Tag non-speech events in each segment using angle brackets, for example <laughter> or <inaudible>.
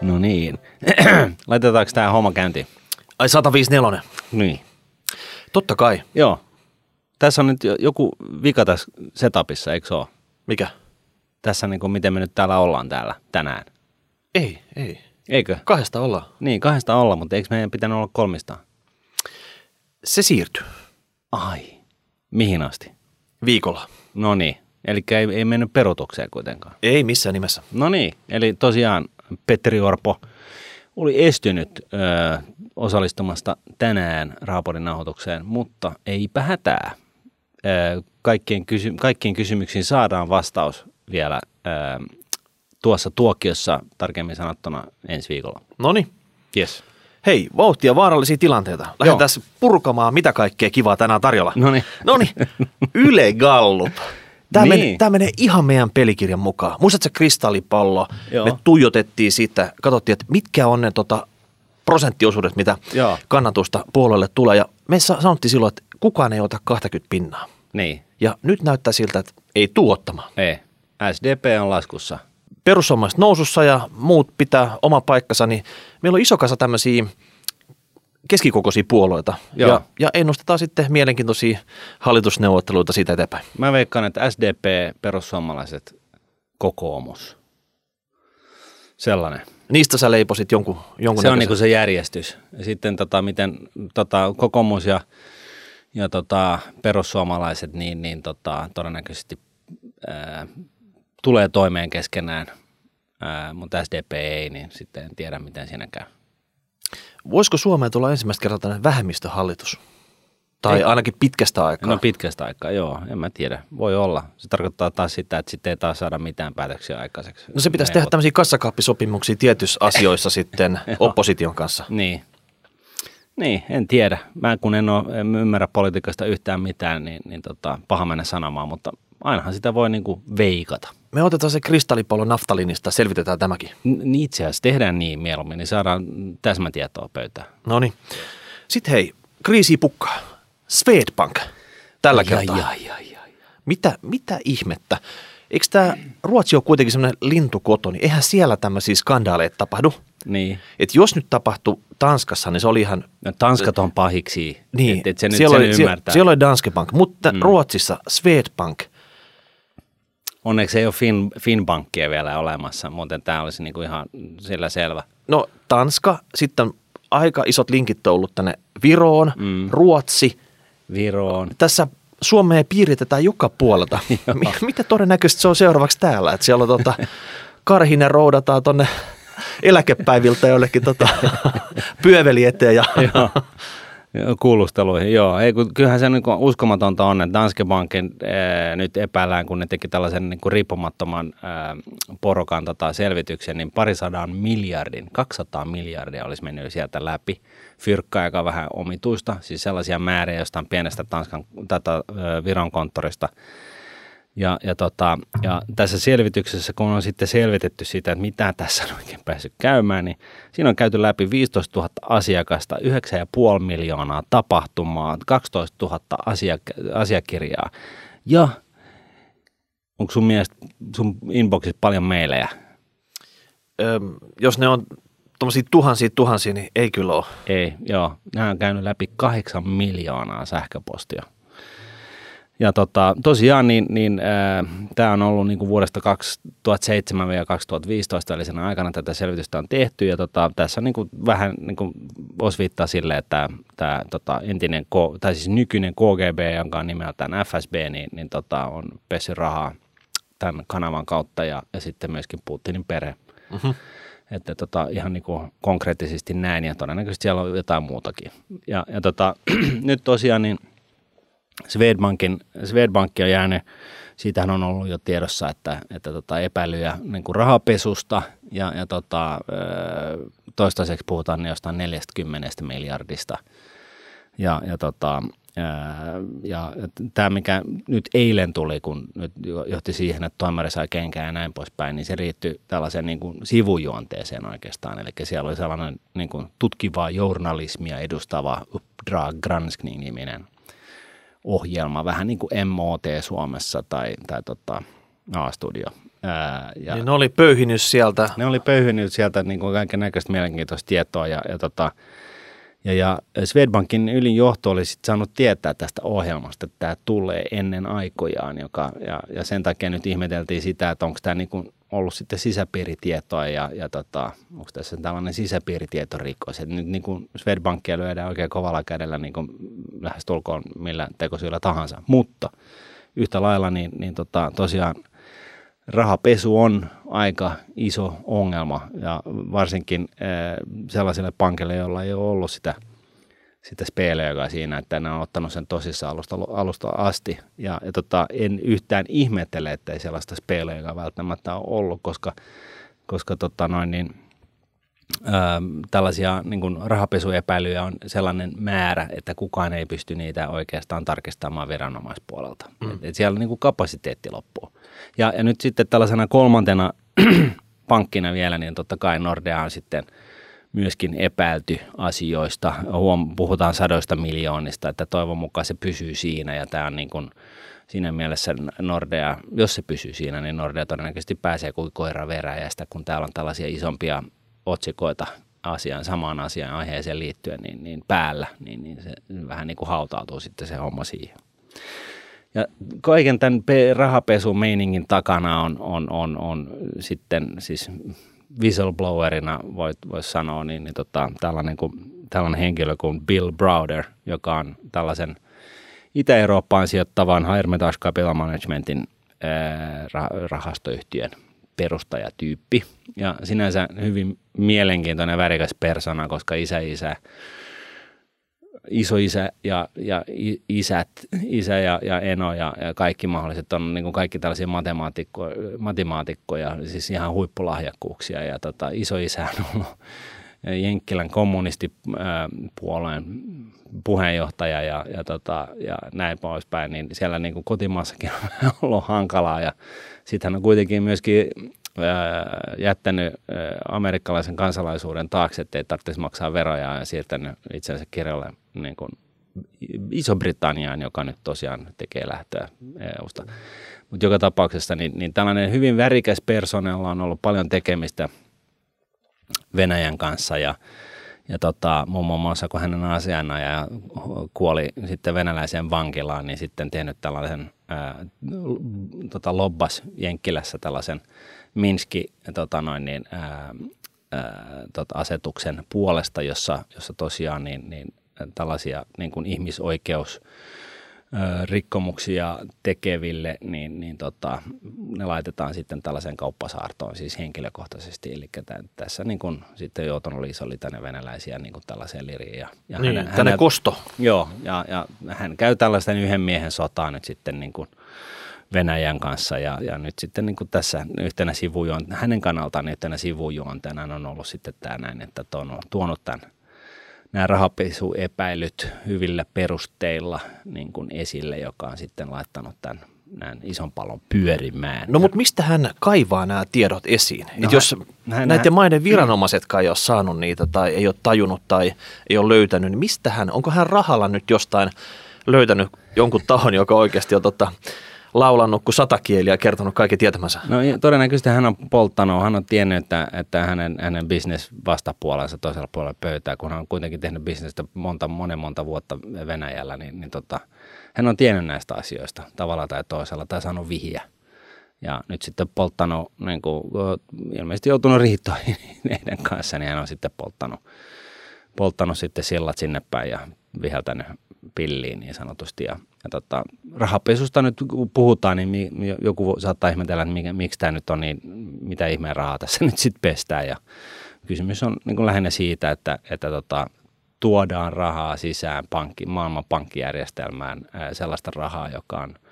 No niin. <clears throat> Laitetaanko tämä homma käyntiin? Ai 154. Niin. Totta kai. Joo. Tässä on nyt jo- joku vika tässä setupissa, eikö se ole? Mikä? Tässä niin kuin miten me nyt täällä ollaan täällä tänään. Ei, ei. Eikö? Kahdesta ollaan. Niin, kahdesta olla, mutta eikö meidän pitänyt olla kolmista? Se siirtyy Ai. Mihin asti? viikolla. No niin. Eli ei, ei mennyt perutukseen kuitenkaan. Ei missään nimessä. No niin, eli tosiaan Petteri Orpo oli estynyt ö, osallistumasta tänään Raaporin nauhoitukseen, mutta eipä hätää. Ö, kaikkien, kysy- kaikkiin kysymyksiin saadaan vastaus vielä ö, tuossa tuokiossa, tarkemmin sanottuna ensi viikolla. Noni. Yes. Hei, vauhtia vaarallisia tilanteita. Lähdetään purkamaan, mitä kaikkea kivaa tänään tarjolla. Noniin. Noni. Yle Gallup. Tämä, Niin. menee, tämä menee ihan meidän pelikirjan mukaan. Muistatko se kristallipallo? Joo. Me tuijotettiin sitä, katsottiin, että mitkä on ne tota, prosenttiosuudet, mitä Joo. kannatusta puolelle tulee. Ja me sa- sanottiin silloin, että kukaan ei ota 20 pinnaa. Niin, Ja nyt näyttää siltä, että ei tuu ottamaan. ei. SDP on laskussa. perussuomalaiset nousussa ja muut pitää oma paikkansa, niin meillä on iso kasa tämmöisiä keskikokoisia puolueita. Joo. Ja, ja ennustetaan sitten mielenkiintoisia hallitusneuvotteluita siitä eteenpäin. Mä veikkaan, että SDP, perussuomalaiset, kokoomus. Sellainen. Niistä sä leiposit jonkun, jonkun Se on näköisen. niinku se järjestys. Ja sitten tota, miten tota, kokoomus ja, ja tota, perussuomalaiset niin, niin tota, todennäköisesti ää, tulee toimeen keskenään, ää, mutta SDP ei, niin sitten en tiedä, miten siinä käy. Voisiko Suomeen tulla ensimmäistä kertaa tämmöinen vähemmistöhallitus? Tai Ei. ainakin pitkästä aikaa. No pitkästä aikaa, joo, en mä tiedä. Voi olla. Se tarkoittaa taas sitä, että sitten ei taas saada mitään päätöksiä aikaiseksi. no se pitäisi tehdä tämmöisiä kassakaappisopimuksia tietyissä <laughs> asioissa sitten <laughs> opposition kanssa. Niin. Niin, en tiedä. Mä kun en, ole, en ymmärrä politiikasta yhtään mitään, niin, niin tota, paha mennä sanomaan, mutta ainahan sitä voi niinku veikata. Me otetaan se kristallipallo naftalinista, selvitetään tämäkin. N- niin itse asiassa tehdään niin mieluummin, niin saadaan täsmätietoa pöytään. No niin. Sitten hei, kriisi pukkaa. Swedbank. Tällä kertaa. Ai, ai, ai, ai. Mitä, mitä ihmettä? Eikö tämä Ruotsi ole kuitenkin semmoinen lintukoto, niin eihän siellä tämmöisiä skandaaleja tapahdu? Niin. Et jos nyt tapahtui Tanskassa, niin se oli ihan... No, Tanskat on pahiksi. Niin, Et, et se nyt siellä, sen oli, ymmärtää. siellä oli Danske Bank, mutta mm. Ruotsissa Swedbank. Onneksi ei ole fin, Finbankkia vielä olemassa, muuten tämä olisi niinku ihan sillä selvä. No Tanska, sitten aika isot linkit on ollut tänne Viroon, mm. Ruotsi. Viroon. Tässä Suomea piiritetään joka puolelta. <laughs> Mi- Mitä todennäköisesti se on seuraavaksi täällä? Että siellä on tota, <laughs> Karhinen roudataan tonne eläkepäiviltä jollekin tota, <laughs> pyöveli eteen ja Kuulusteluihin, joo. Ei, kun, kyllähän se niin uskomatonta on, että Danske Bankin ää, nyt epäillään, kun ne teki tällaisen niin kuin riippumattoman ää, porokan tota, selvityksen, niin parisadan miljardin, 200 miljardia olisi mennyt sieltä läpi. Fyrkkaa, joka on vähän omituista, siis sellaisia määriä jostain pienestä Tanskan, tätä, ää, Viron konttorista. Ja, ja, tota, ja tässä selvityksessä, kun on sitten selvitetty sitä, että mitä tässä on oikein päässyt käymään, niin siinä on käyty läpi 15 000 asiakasta, 9,5 miljoonaa tapahtumaa, 12 000 asiak- asiakirjaa. Ja onko sun mielestä sun inboxissa paljon meilejä? ö, jos ne on tuommoisia tuhansia tuhansia, niin ei kyllä ole. Ei, joo. Nämä on käynyt läpi 8 miljoonaa sähköpostia. Ja tota, tosiaan niin, niin äh, tämä on ollut niin kuin vuodesta 2007-2015, eli sen aikana tätä selvitystä on tehty, ja tota, tässä niin kuin vähän niin kuin osviittaa sille, että tämä tota, entinen, K, tai siis nykyinen KGB, jonka on nimeltään FSB, niin, niin tota, on pessyt rahaa tämän kanavan kautta, ja, ja sitten myöskin Putinin perhe. Mm-hmm. Että tota, ihan niin kuin konkreettisesti näin ja todennäköisesti siellä on jotain muutakin. Ja, ja tota, <clears throat> nyt tosiaan niin Swedbankin, Swedbankki on jäänyt, siitähän on ollut jo tiedossa, että, että tota epäilyjä niin kuin rahapesusta ja, ja tota, toistaiseksi puhutaan niin jostain 40 miljardista. Ja, ja, tota, ja tämä, mikä nyt eilen tuli, kun nyt johti siihen, että toimari sai kenkään ja näin poispäin, niin se liittyy tällaiseen niin kuin sivujuonteeseen oikeastaan. Eli siellä oli sellainen niin kuin tutkivaa journalismia edustava Uppdrag Granskning-niminen ohjelma, vähän niin kuin MOT Suomessa tai, tai tota, A-studio. Ää, ja niin ne oli pöyhinyt sieltä. Ne oli pöyhinyt sieltä niin kuin kaiken näköistä mielenkiintoista tietoa ja, ja tota, ja, ja Swedbankin ylin johto oli sitten saanut tietää tästä ohjelmasta, että tämä tulee ennen aikojaan. Joka, ja, ja sen takia nyt ihmeteltiin sitä, että onko tämä niin ollut sitten sisäpiiritietoa ja, ja tota, onko tässä tällainen sisäpiiritietorikos. Että nyt niin kuin Swedbankia lyödään oikein kovalla kädellä niin kuin lähes tulkoon millä tekosyillä tahansa. Mutta yhtä lailla niin, niin tota, tosiaan – rahapesu on aika iso ongelma ja varsinkin eh, sellaisille pankille, joilla ei ole ollut sitä, sitä speeleä siinä, että ne on ottanut sen tosissaan alusta, alusta asti. Ja, ja tota, en yhtään ihmettele, että ei sellaista speeleä välttämättä ole ollut, koska, koska tota noin, niin, ää, tällaisia niin kuin rahapesuepäilyjä on sellainen määrä, että kukaan ei pysty niitä oikeastaan tarkistamaan viranomaispuolelta. Mm. Et, et siellä niin kuin kapasiteetti loppuu. Ja, ja nyt sitten tällaisena kolmantena <clears throat> pankkina vielä, niin totta kai Nordea on sitten myöskin epäilty asioista. Huom, puhutaan sadoista miljoonista, että toivon mukaan se pysyy siinä ja tämä on niin kuin siinä mielessä Nordea, jos se pysyy siinä, niin Nordea todennäköisesti pääsee kuin koira veräjästä, kun täällä on tällaisia isompia otsikoita asiaan, samaan asiaan aiheeseen liittyen niin, niin päällä, niin, niin se vähän niin kuin hautautuu sitten se homma siihen. Ja kaiken tämän rahapesumeiningin takana on, on, on, on sitten siis whistleblowerina voisi vois sanoa, niin, niin tota, tällainen, kuin, tällainen henkilö kuin Bill Browder, joka on tällaisen Itä-Eurooppaan sijoittavan Hermitage Capital Managementin ää, rahastoyhtiön perustajatyyppi. Ja sinänsä hyvin mielenkiintoinen värikäs persona, koska isä isä isoisä ja, ja isät, isä ja, ja eno ja, ja kaikki mahdolliset on niin kuin kaikki tällaisia matemaatikkoja, matemaatikkoja, siis ihan huippulahjakkuuksia ja tota, isoisä on ollut Jenkkilän kommunistipuolueen puheenjohtaja ja, ja, tota, ja näin poispäin, niin siellä niin kuin kotimaassakin on <laughs> ollut hankalaa ja sitten hän on kuitenkin myöskin jättänyt amerikkalaisen kansalaisuuden taakse, ettei tarvitsisi maksaa veroja ja siirtänyt itsensä kirjalle niin kuin Iso-Britanniaan, joka nyt tosiaan tekee lähtöä EUsta. Mutta joka tapauksessa niin, niin tällainen hyvin värikäs persoonalla on ollut paljon tekemistä Venäjän kanssa ja, ja tota, muun muassa kun hänen asianajaja kuoli sitten venäläiseen vankilaan, niin sitten tehnyt tällaisen ää, tota, lobbas Jenkkilässä tällaisen Minski tota noin, niin, ää, ää, tota, asetuksen puolesta, jossa, jossa tosiaan niin, niin tällaisia niin kuin ihmisoikeus rikkomuksia tekeville, niin, niin tota, ne laitetaan sitten tällaisen kauppasaartoon siis henkilökohtaisesti. Eli tämän, tässä niin kuin, sitten joutunut Liisa oli tänne venäläisiä niin kuin tällaiseen liriin. Ja, ja niin, hän, tänne hän, kosto. Joo, ja, ja hän käy tällaisten yhden miehen sotaa nyt sitten niin kuin Venäjän kanssa ja, ja nyt sitten niin kuin tässä yhtenä sivujuon, hänen kannaltaan yhtenä sivujuontena on ollut sitten tämä näin, että on tuonut tämän nämä rahapesuepäilyt hyvillä perusteilla niin kuin esille, joka on sitten laittanut tämän näin ison pallon pyörimään. No mutta mistä hän kaivaa nämä tiedot esiin? No, Et jos hän, näiden hän, maiden viranomaisetkaan ei ole saanut niitä tai ei ole tajunnut tai ei ole löytänyt, niin mistä hän, onko hän rahalla nyt jostain löytänyt jonkun tahon, joka oikeasti on tota, laulannut kuin sata kieliä ja kertonut kaikki tietämänsä? No todennäköisesti hän on polttanut, hän on tiennyt, että, että hänen, hänen business vastapuolensa toisella puolella pöytää, kun hän on kuitenkin tehnyt bisnestä monta, monen monta vuotta Venäjällä, niin, niin tota, hän on tiennyt näistä asioista tavalla tai toisella tai saanut vihiä. Ja nyt sitten polttanut, niin kuin, ilmeisesti joutunut riittoihin <laughs> heidän kanssa, niin hän on sitten polttanut, polttanut sitten sillat sinne päin ja viheltänyt pilliin niin sanotusti. Ja, ja tota, rahapesusta nyt kun puhutaan, niin joku saattaa ihmetellä, että mikä, miksi tämä nyt on niin, mitä ihmeen rahaa tässä <laughs> nyt sitten pestään. Ja kysymys on niin kuin lähinnä siitä, että, että tota, tuodaan rahaa sisään pankki, maailman pankkijärjestelmään sellaista rahaa, joka on –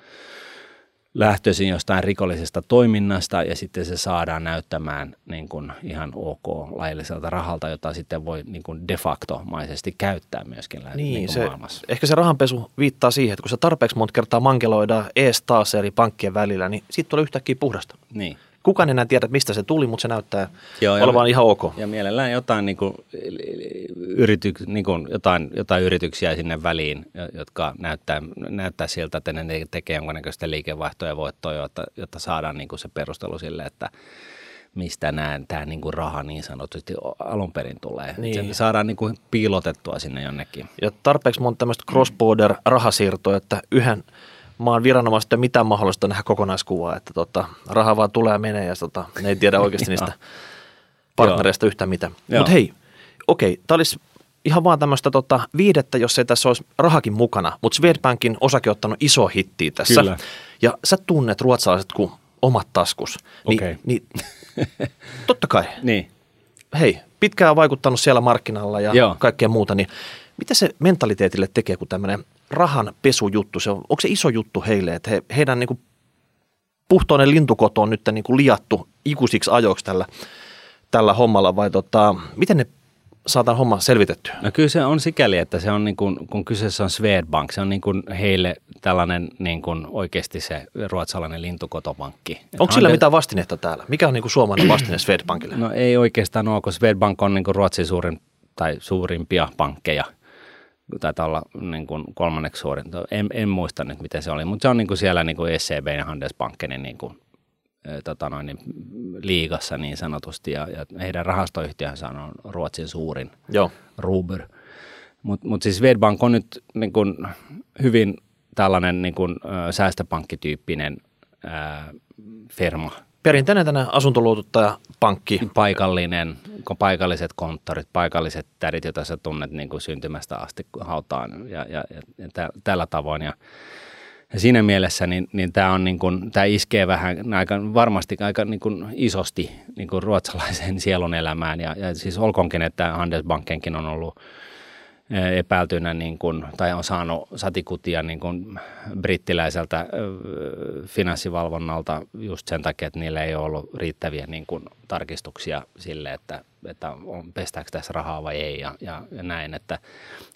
lähtöisin jostain rikollisesta toiminnasta ja sitten se saadaan näyttämään niin kuin ihan ok lailliselta rahalta, jota sitten voi niin kuin de facto maisesti käyttää myöskin niin, niin se, maailmassa. Ehkä se rahanpesu viittaa siihen, että kun se tarpeeksi monta kertaa mankeloidaan ees taas eri pankkien välillä, niin siitä tulee yhtäkkiä puhdasta. Niin. Kukaan enää tiedä, mistä se tuli, mutta se näyttää Joo, ja- olevan ihan ok. Ja mielellään jotain, niin kuin, yrity, niin kuin, jotain, jotain yrityksiä sinne väliin, jo- jotka näyttää, näyttää siltä, että ne tekee jonkinnäköistä liikevaihtoa ja voittoa, jotta, jotta saadaan niin kuin se perustelu sille, että mistä nämä, tämä niin kuin raha niin sanotusti alun perin tulee. Niin. Se saadaan niin kuin piilotettua sinne jonnekin. Ja tarpeeksi monta tämmöistä cross-border rahasiirtoa, että yhden maan viranomaiset ei ole mitään mahdollista nähdä kokonaiskuvaa, että tota, raha vaan tulee ja menee ja tota, ne ei tiedä oikeasti <laughs> niistä partnereista yhtään mitään. Joo. Mutta hei, okei, tämä olisi ihan vaan tämmöistä tota, viidettä, jos ei tässä olisi rahakin mukana, mutta Swedbankin osake on ottanut iso hittiä tässä. Kyllä. Ja sä tunnet ruotsalaiset kuin omat taskus. Ni, Okei. niin, <laughs> totta kai Niin. hei, pitkään on vaikuttanut siellä markkinalla ja Joo. kaikkea muuta, niin mitä se mentaliteetille tekee, kun tämmöinen rahan pesujuttu, se on, onko se iso juttu heille, että he, heidän niin puhtoinen lintukoto on nyt niin kuin liattu ikuisiksi ajoiksi tällä, tällä hommalla vai tota, miten ne saadaan homma selvitettyä? No kyllä se on sikäli, että se on niin kuin, kun kyseessä on Swedbank, se on niin kuin heille tällainen niin kuin oikeasti se ruotsalainen lintukotopankki. Onko sillä Hande- mitään vastinetta täällä? Mikä on niin kuin suomalainen vastine Swedbankille? No ei oikeastaan ole, kun Swedbank on niin kuin Ruotsin suurin tai suurimpia pankkeja. Taitaa olla niin kuin kolmanneksi suurin. En, en, muista nyt, miten se oli, mutta se on niin kuin siellä niin kuin SCB ja Handelsbankenin niin kuin, tota noin, niin, liigassa niin sanotusti. Ja, ja heidän rahastoyhtiönsä on Ruotsin suurin. Joo. Ruber. Mutta mut siis Swedbank on nyt niin kun hyvin tällainen niin kun, ö, säästöpankkityyppinen ö, firma. Perinteinen tänä asuntoluotottaja pankki. Paikallinen, paikalliset konttorit, paikalliset tädit, joita sä tunnet niin kuin syntymästä asti hautaan ja, ja, ja, tä, tällä tavoin. Ja, ja siinä mielessä niin, niin tämä on niin kuin, tämä iskee vähän aika, varmasti aika niin kuin isosti niin kuin ruotsalaiseen sielun elämään. Ja, ja siis olkoonkin, että Handelsbankenkin on ollut epäiltynä niin kuin, tai on saanut satikutia niin kuin brittiläiseltä ö, finanssivalvonnalta just sen takia, että niillä ei ole ollut riittäviä niin kuin, tarkistuksia sille, että, että on, pestääkö tässä rahaa vai ei ja, ja, ja näin, että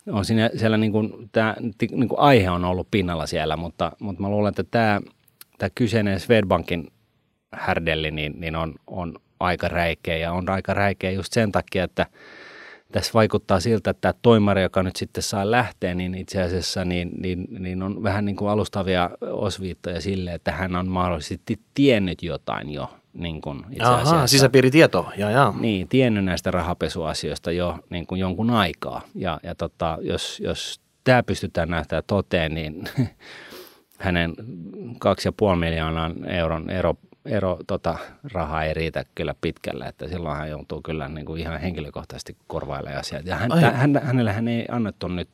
on siinä, siellä niin kuin, tämä niin kuin aihe on ollut pinnalla siellä, mutta, mutta mä luulen, että tämä, tämä kyseinen Swedbankin härdelli niin, niin on, on aika räikeä ja on aika räikeä just sen takia, että tässä vaikuttaa siltä, että tämä toimari, joka nyt sitten saa lähteä, niin itse asiassa niin, niin, niin on vähän niin kuin alustavia osviittoja sille, että hän on mahdollisesti tiennyt jotain jo niin kuin itse asiassa. Ahaa, sisäpiiritieto. Ja, ja. Niin, tiennyt näistä rahapesuasioista jo niin kuin jonkun aikaa. Ja, ja tota, jos, jos tämä pystytään näyttämään toteen, niin <laughs> hänen 2,5 miljoonan euron ero, ero tota, rahaa ei riitä kyllä pitkälle, että silloin hän joutuu kyllä niin kuin ihan henkilökohtaisesti korvailemaan asiat. Ja hän, hän, hänellä hän ei annettu nyt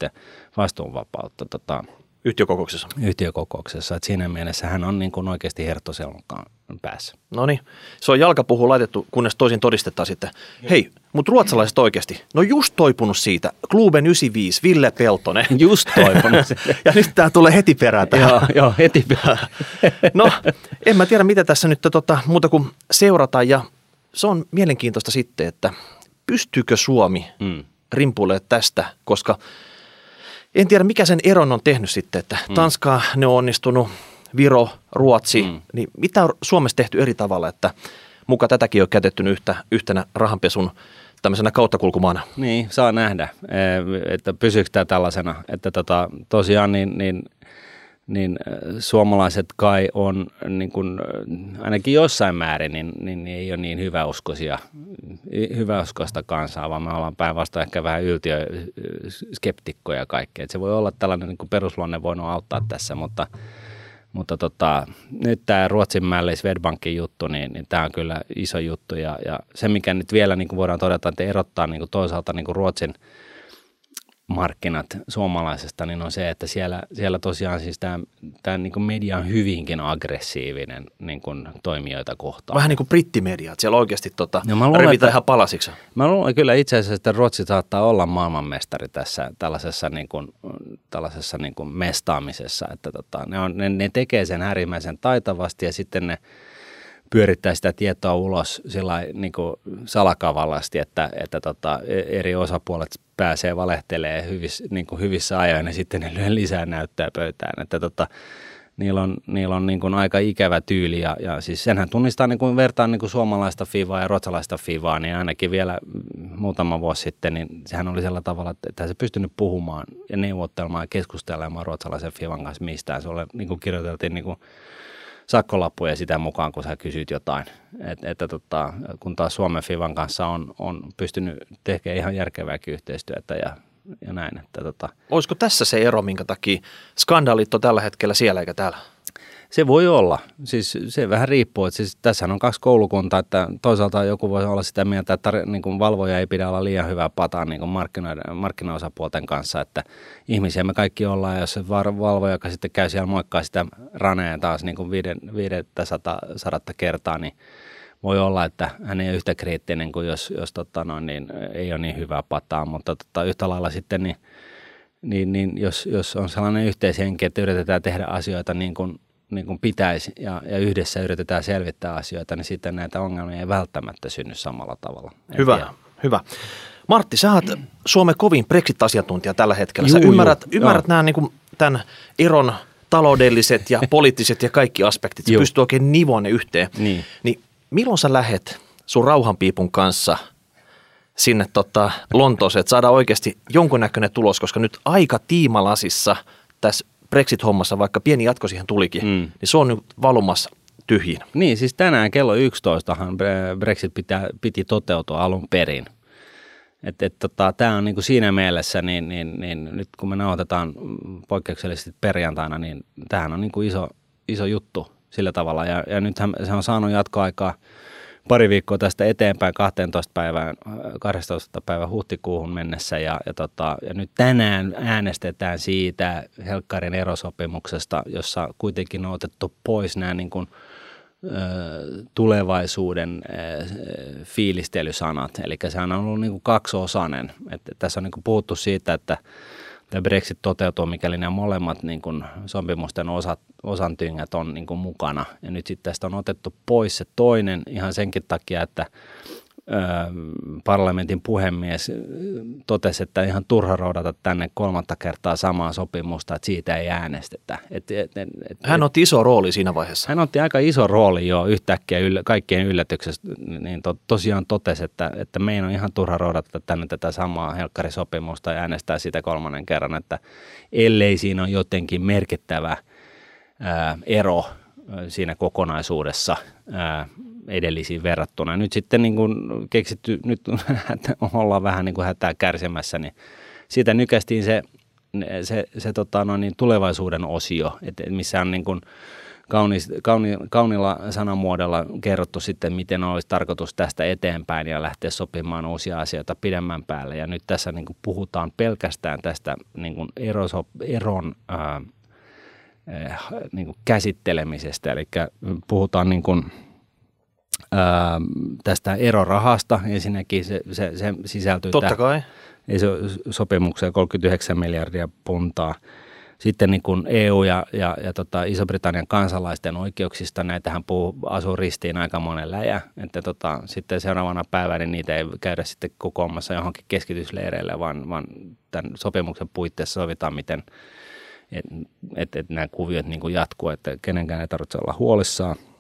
vastuunvapautta tota, Yhtiökokouksessa. yhtiökokouksessa, että siinä mielessä hän on niin kuin oikeasti herttoselonkaan päässä. No niin, se on jalkapuhu laitettu, kunnes toisin todistetaan sitten. Hei, mutta ruotsalaiset oikeasti, no just toipunut siitä. Kluben 95, Ville Peltonen. <laughs> Just toipunut. <laughs> ja nyt tämä tulee heti perään tähän. joo, joo, heti perään. <laughs> No, en mä tiedä, mitä tässä nyt tota, muuta kuin seurata. Ja se on mielenkiintoista sitten, että pystyykö Suomi Mm. rimpuilee tästä, koska en tiedä, mikä sen eron on tehnyt sitten, että mm. Tanska ne on onnistunut, Viro, Ruotsi, mm. Niin mitä on Suomessa tehty eri tavalla, että muka tätäkin on käytetty yhtä, yhtenä rahanpesun tämmöisenä kauttakulkumaana. Niin, saa nähdä, eh, että pysyykö tämä tällaisena. Että tota, tosiaan niin, niin, niin eh, suomalaiset kai on niin kuin, eh, ainakin jossain määrin, niin, niin ei ole niin hyväuskoisia, hyväuskoista kansaa, vaan me ollaan päinvastoin ehkä vähän yltiö skeptikkoja ja kaikkea. Et se voi olla tällainen niin perusluonne voinut auttaa tässä, mutta mutta tota, nyt tämä Ruotsin mälli Swedbankin juttu, niin, niin tämä on kyllä iso juttu. Ja, ja se, mikä nyt vielä niin kuin voidaan todeta, että erottaa niin kuin toisaalta niin kuin Ruotsin markkinat suomalaisesta, niin on se, että siellä, siellä tosiaan siis tämä, tämä niin kuin media on hyvinkin aggressiivinen niin kuin toimijoita kohtaan. Vähän niin kuin brittimedia, että siellä oikeasti tota, No mä luulen, että- ihan palasiksi. Mä luulen kyllä itse asiassa, että Ruotsi saattaa olla maailmanmestari tässä tällaisessa, niin kuin, tällaisessa niin kuin mestaamisessa, että tota, ne, on, ne, ne tekee sen äärimmäisen taitavasti ja sitten ne pyörittää sitä tietoa ulos sillä niin salakavallasti, että, että tota, e- eri osapuolet pääsee valehtelee hyvissä, niin kuin hyvissä ajoin ja sitten ne lyö lisää näyttää pöytään. Että tota, niillä on, niillä on niin kuin aika ikävä tyyli ja, ja siis senhän tunnistaa niin kuin vertaan niin kuin suomalaista FIVaa ja ruotsalaista FIVaa, niin ainakin vielä muutama vuosi sitten, niin sehän oli sillä tavalla, että se pystynyt puhumaan ja neuvottelemaan ja keskustelemaan ruotsalaisen FIVan kanssa mistään. Se oli, niin kuin kirjoiteltiin niin kuin sakkolappuja sitä mukaan, kun sä kysyt jotain. Et, että tota, kun taas Suomen FIVan kanssa on, on pystynyt tekemään ihan järkevääkin yhteistyötä ja ja näin. Että tota. Olisiko tässä se ero, minkä takia skandaalit on tällä hetkellä siellä eikä täällä? Se voi olla. Siis se vähän riippuu. Siis tässä on kaksi koulukuntaa, että toisaalta joku voi olla sitä mieltä, että niin kuin valvoja ei pidä olla liian hyvää pataa niin kuin markkinaosapuolten kanssa, että ihmisiä me kaikki ollaan, jos se valvoja, joka sitten käy siellä moikkaa sitä raneen taas niin kuin viiden, viidettä sata, sadatta kertaa, niin voi olla, että hän ei ole yhtä kriittinen kuin jos, jos tota noin, niin ei ole niin hyvää pataa, mutta tota, yhtä lailla sitten niin, niin, niin jos, jos on sellainen yhteishenki, että yritetään tehdä asioita niin kuin, niin kuin pitäisi ja, ja yhdessä yritetään selvittää asioita, niin sitten näitä ongelmia ei välttämättä synny samalla tavalla. hyvä, tiedä. hyvä. Martti, sä oot Suomen kovin Brexit-asiantuntija tällä hetkellä. Sä juu, ymmärrät, juu, ymmärrät nämä niin kuin tämän eron taloudelliset ja <laughs> poliittiset ja kaikki aspektit. Sä pystyy oikein nivoon ne yhteen. Niin. niin milloin sä lähet sun rauhanpiipun kanssa sinne tota Lontooseen, että saadaan oikeasti jonkunnäköinen tulos, koska nyt aika tiimalasissa tässä Brexit-hommassa, vaikka pieni jatko siihen tulikin, mm. niin se on nyt valumassa tyhjiin. Niin, siis tänään kello 11 Brexit pitää, piti toteutua alun perin. Et, et, tota, Tämä on niinku siinä mielessä, niin, niin, niin, nyt kun me nauhoitetaan poikkeuksellisesti perjantaina, niin tämähän on niinku iso, iso juttu sillä tavalla. Ja, ja nythän se on saanut jatkoaikaa pari viikkoa tästä eteenpäin 12 päivään, 12 päivän huhtikuuhun mennessä ja, ja, tota, ja nyt tänään äänestetään siitä Helkkarin erosopimuksesta, jossa kuitenkin on otettu pois nämä niin kuin, tulevaisuuden fiilistelysanat. Eli sehän on ollut niin kuin kaksiosainen. Että tässä on niin kuin puhuttu siitä, että tämä Brexit toteutuu, mikäli nämä molemmat niin kuin sopimusten osat, osantyngät on niin kuin mukana. Ja nyt sitten tästä on otettu pois se toinen ihan senkin takia, että parlamentin puhemies totesi, että ihan turha roudata tänne kolmatta kertaa samaa sopimusta, että siitä ei äänestetä. Et, et, et, et, hän otti iso rooli siinä vaiheessa. Hän otti aika iso rooli jo yhtäkkiä yllä, kaikkien yllätyksessä, niin to, tosiaan totesi, että, että meidän on ihan turha roudata tänne tätä samaa helkkarisopimusta ja äänestää sitä kolmannen kerran, että ellei siinä ole jotenkin merkittävä ää, ero siinä kokonaisuudessa edellisiin verrattuna. Nyt sitten niin kuin keksitty, nyt <laughs> ollaan vähän niin kuin hätää kärsimässä, niin siitä nykästiin se, se, se tota, no niin, tulevaisuuden osio, että missä on niin kuin kaunis, kauni, kaunilla sanamuodolla kerrottu sitten, miten olisi tarkoitus tästä eteenpäin ja lähteä sopimaan uusia asioita pidemmän päälle. Ja nyt tässä niin kuin puhutaan pelkästään tästä niin kuin eroso, eron ää, niin kuin käsittelemisestä, eli puhutaan niin kuin – ää, tästä erorahasta. Ensinnäkin se, se, se sisältyy Totta kai. sopimukseen 39 miljardia puntaa. Sitten niin kuin EU ja, ja, ja tota Iso-Britannian kansalaisten oikeuksista, näitähän puhuu, asuu ristiin aika monen läjä. Että tota, sitten seuraavana päivänä niin niitä ei käydä sitten kokoamassa johonkin keskitysleireille, vaan, vaan tämän sopimuksen puitteissa sovitaan, miten että et, et nämä kuviot niin kuin jatkuu, että kenenkään ei tarvitse olla huolissaan –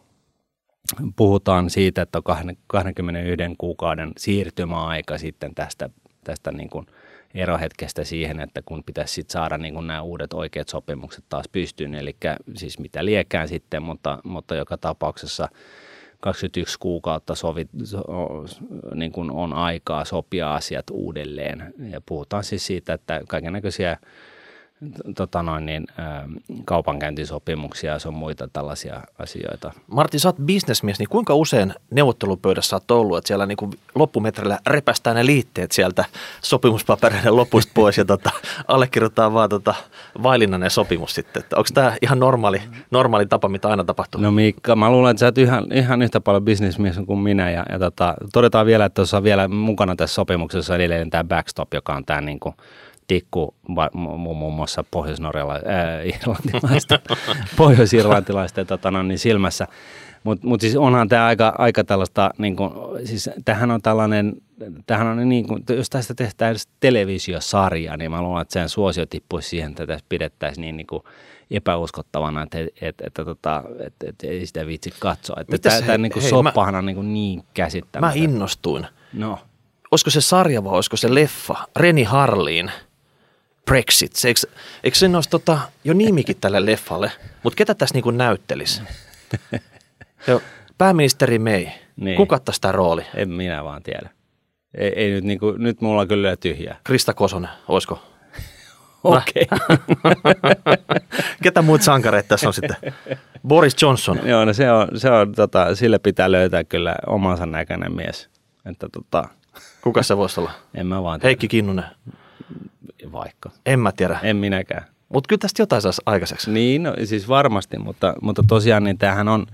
puhutaan siitä, että on 21 kuukauden siirtymäaika sitten tästä, tästä niin kuin erohetkestä siihen, että kun pitäisi sit saada niin kuin nämä uudet oikeat sopimukset taas pystyyn, eli siis mitä liekään sitten, mutta, mutta joka tapauksessa 21 kuukautta sovi, so, niin kuin on aikaa sopia asiat uudelleen. Ja puhutaan siis siitä, että kaiken näköisiä tota noin, niin, ä, kaupankäyntisopimuksia ja sun muita tällaisia asioita. Martti, sä oot bisnesmies, niin kuinka usein neuvottelupöydässä oot ollut, että siellä niin kuin loppumetrillä repästään ne liitteet sieltä sopimuspapereiden lopusta pois ja tota, allekirjoittaa vaan tota, vaillinainen sopimus sitten. Onko tämä ihan normaali, normaali tapa, mitä aina tapahtuu? No Miikka, mä luulen, että sä oot ihan, ihan yhtä paljon bisnesmies kuin minä ja, ja tota, todetaan vielä, että tuossa on vielä mukana tässä sopimuksessa edelleen tämä backstop, joka on tämä niin kuin tikku muun muassa pohjois-norjalaisten, <laughs> pohjois-irlantilaisten tota, no, niin silmässä. Mutta mut siis onhan tämä aika, aika tällaista, niin kun, siis tämähän on tällainen tämähän on niin kuin, jos tästä tehtäisiin televisiosarja, niin mä luulen, että sen suosio tippuisi siihen, että tässä pidettäisiin niin, niin kuin epäuskottavana, että, että, että, että, että, että, että ei sitä viitsi katsoa. Että tämä, tämä niin soppahan on niin, niin Mä käsittämätön. innostuin. No, Olisiko se sarja vai olisiko se leffa? Reni Harliin Brexit. Se, eikö, eikö se olisi tota, jo nimikin tälle leffalle? Mutta ketä tässä niinku näyttelisi? <laughs> Joo, pääministeri May. Niin. Kuka sitä rooli? en minä vaan tiedä. Ei, ei nyt, niin kuin, nyt mulla on kyllä tyhjää. Krista Kosonen, olisiko? <laughs> Okei. <laughs> Ketä muut sankareita tässä on sitten? Boris Johnson. Joo, no se on, se on tota, sille pitää löytää kyllä omansa näköinen mies. Että tota, Kuka se voisi olla? en mä vaan tiedä. Heikki Kinnunen. Vaikka. En mä tiedä. En minäkään. Mutta kyllä tästä jotain saisi aikaiseksi. Niin, no, siis varmasti, mutta, mutta tosiaan niin tämähän on,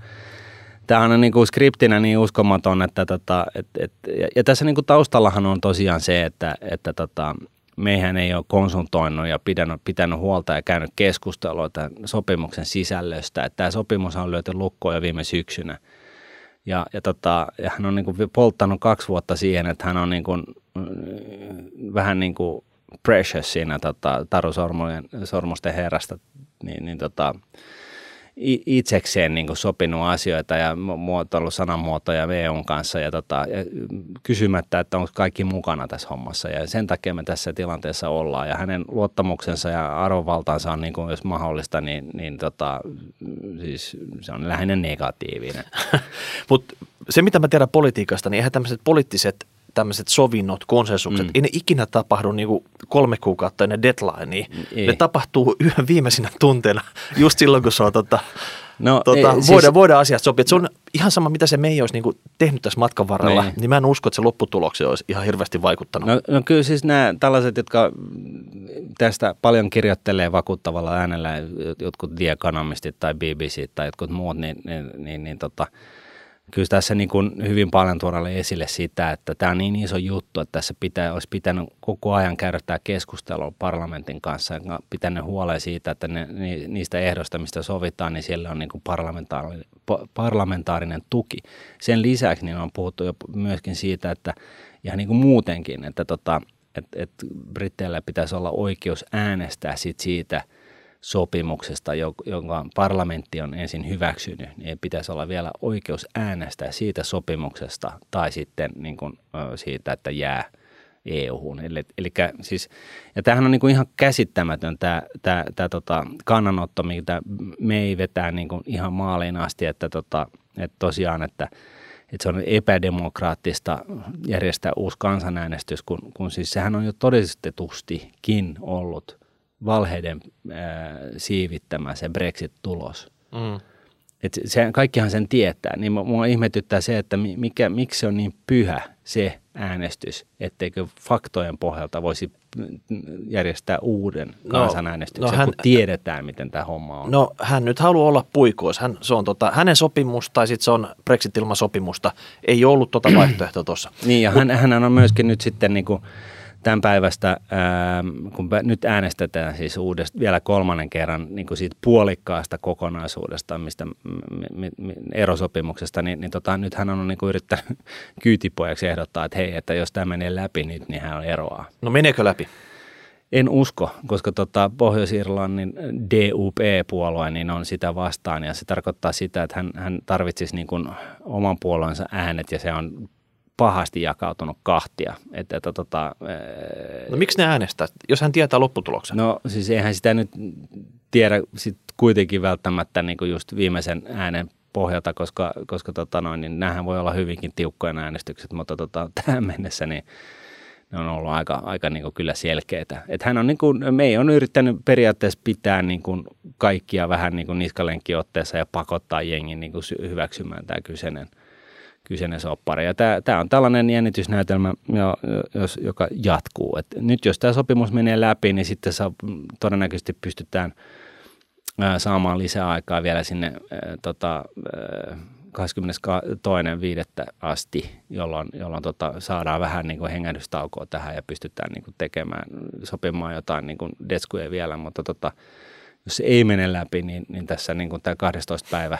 tämähän on niin kuin skriptinä niin uskomaton, että tota, et, et, ja, ja tässä niin kuin taustallahan on tosiaan se, että, että tota, meihän ei ole konsultoinut ja pitänyt, pitänyt huolta ja käynyt keskustelua tämän sopimuksen sisällöstä. Että tämä sopimus on lyöty lukkoon jo viime syksynä. Ja, ja, tota, ja hän on niin kuin polttanut kaksi vuotta siihen, että hän on niin kuin, mm, vähän niin kuin precious siinä tota, Taru Sormojen, Sormusten herrasta, niin, niin tota, itsekseen niin sopinut asioita ja mu- muotoillut sanamuotoja EUn kanssa ja, tota, ja kysymättä, että onko kaikki mukana tässä hommassa. Ja sen takia me tässä tilanteessa ollaan. Ja hänen luottamuksensa ja arvovaltaansa on, niin kuin, jos mahdollista, niin, niin tota, siis se on lähinnä negatiivinen. <laughs> Mutta se, mitä mä tiedän politiikasta, niin eihän tämmöiset poliittiset tämmöiset sovinnot, konsensukset, mm. ei ne ikinä tapahdu niinku kolme kuukautta ennen deadlinea. Ei. Ne tapahtuu yhden viimeisinä tunteina, <laughs> just silloin, kun se on tota, No, tota, ei, voidaan, siis- voidaan asiat sopia. Se on ihan sama, mitä se Mei olisi niinku tehnyt tässä matkan varrella, Niin. niin. niin mä en usko, että se lopputulokseen olisi ihan hirveästi vaikuttanut. No, no kyllä siis nämä tällaiset, jotka tästä paljon kirjoittelee vakuuttavalla äänellä, jotkut The Economistit tai BBC tai jotkut muut, niin, niin, niin, niin tota, kyllä tässä niin kuin hyvin paljon tuodaan esille sitä, että tämä on niin iso juttu, että tässä pitää, olisi pitänyt koko ajan käydä tämä keskustelu parlamentin kanssa ja pitänyt huoleen siitä, että ne, ni- niistä ehdoista, mistä sovitaan, niin siellä on niin kuin parlamentaarinen, pa- parlamentaarinen tuki. Sen lisäksi niin on puhuttu jo myöskin siitä, että ihan niin kuin muutenkin, että tota, et, et Britteillä pitäisi olla oikeus äänestää sit siitä sopimuksesta, jo- jonka parlamentti on ensin hyväksynyt, niin pitäisi olla vielä oikeus äänestää siitä sopimuksesta tai sitten niin kuin, siitä, että jää EU-hun. Eli, eli siis, ja tämähän on niin kuin ihan käsittämätön tämä, tämä, tämä tota kannanotto, mitä me ei vetää niin kuin ihan maaliin asti, että, tota, että tosiaan, että, että se on epädemokraattista järjestää uusi kansanäänestys, kun, kun siis sehän on jo todistetustikin ollut valheiden ää, siivittämä se Brexit-tulos. Mm. Et se, kaikkihan sen tietää, niin mua- ihmetyttää se, että mi- mikä, miksi se on niin pyhä se äänestys, etteikö faktojen pohjalta voisi järjestää uuden No, kansanäänestyksen, no hän- kun tiedetään, miten tämä homma on. No hän nyt haluaa olla puikois. Hän, se on tota, hänen sopimus tai sitten se on Brexit ilman sopimusta. Ei ollut tota vaihtoehtoa tuossa. Niin, ja hän, hän on myöskin nyt sitten niin kuin tämän päivästä, ää, kun nyt äänestetään siis uudesta, vielä kolmannen kerran niin kuin siitä puolikkaasta kokonaisuudesta, mistä erosopimuksesta, niin, niin tota, nyt hän on niin kuin yrittänyt <laughs> kyytipojaksi ehdottaa, että hei, että jos tämä menee läpi nyt, niin hän eroaa. No meneekö läpi? En usko, koska tota Pohjois-Irlannin DUP-puolue niin on sitä vastaan ja se tarkoittaa sitä, että hän, hän tarvitsisi niin kuin oman puolueensa äänet ja se on pahasti jakautunut kahtia. Että, että, tota, ää, No miksi ne äänestää, jos hän tietää lopputuloksen? no siis eihän sitä nyt tiedä sit kuitenkin välttämättä niin kuin just viimeisen äänen pohjalta, koska, koska tota noin, niin näähän voi olla hyvinkin tiukkoja äänestykset, mutta tota, <laughs> tähän mennessä niin ne on ollut aika, aika niin kuin kyllä selkeitä. Et hän on niin kuin, me ei on yrittänyt periaatteessa pitää niin kuin kaikkia vähän niin kuin niskalenkkiotteessa ja pakottaa jengin niin kuin sy- hyväksymään tämä kyseinen, kyseinen soppari. Ja tämä, on tällainen jännitysnäytelmä, jo- jos, joka jatkuu. Et nyt jos tämä sopimus menee läpi, niin sitten saa, todennäköisesti pystytään ää, saamaan lisää aikaa vielä sinne tota, ää, 22.5. asti, jolloin, jolloin tota, saadaan vähän niin kuin hengähdystaukoa tähän ja pystytään niin kuin tekemään, sopimaan jotain niin kuin detskuja vielä, mutta tota, jos se ei mene läpi, niin, niin tässä niin kuin tämä 12 päivä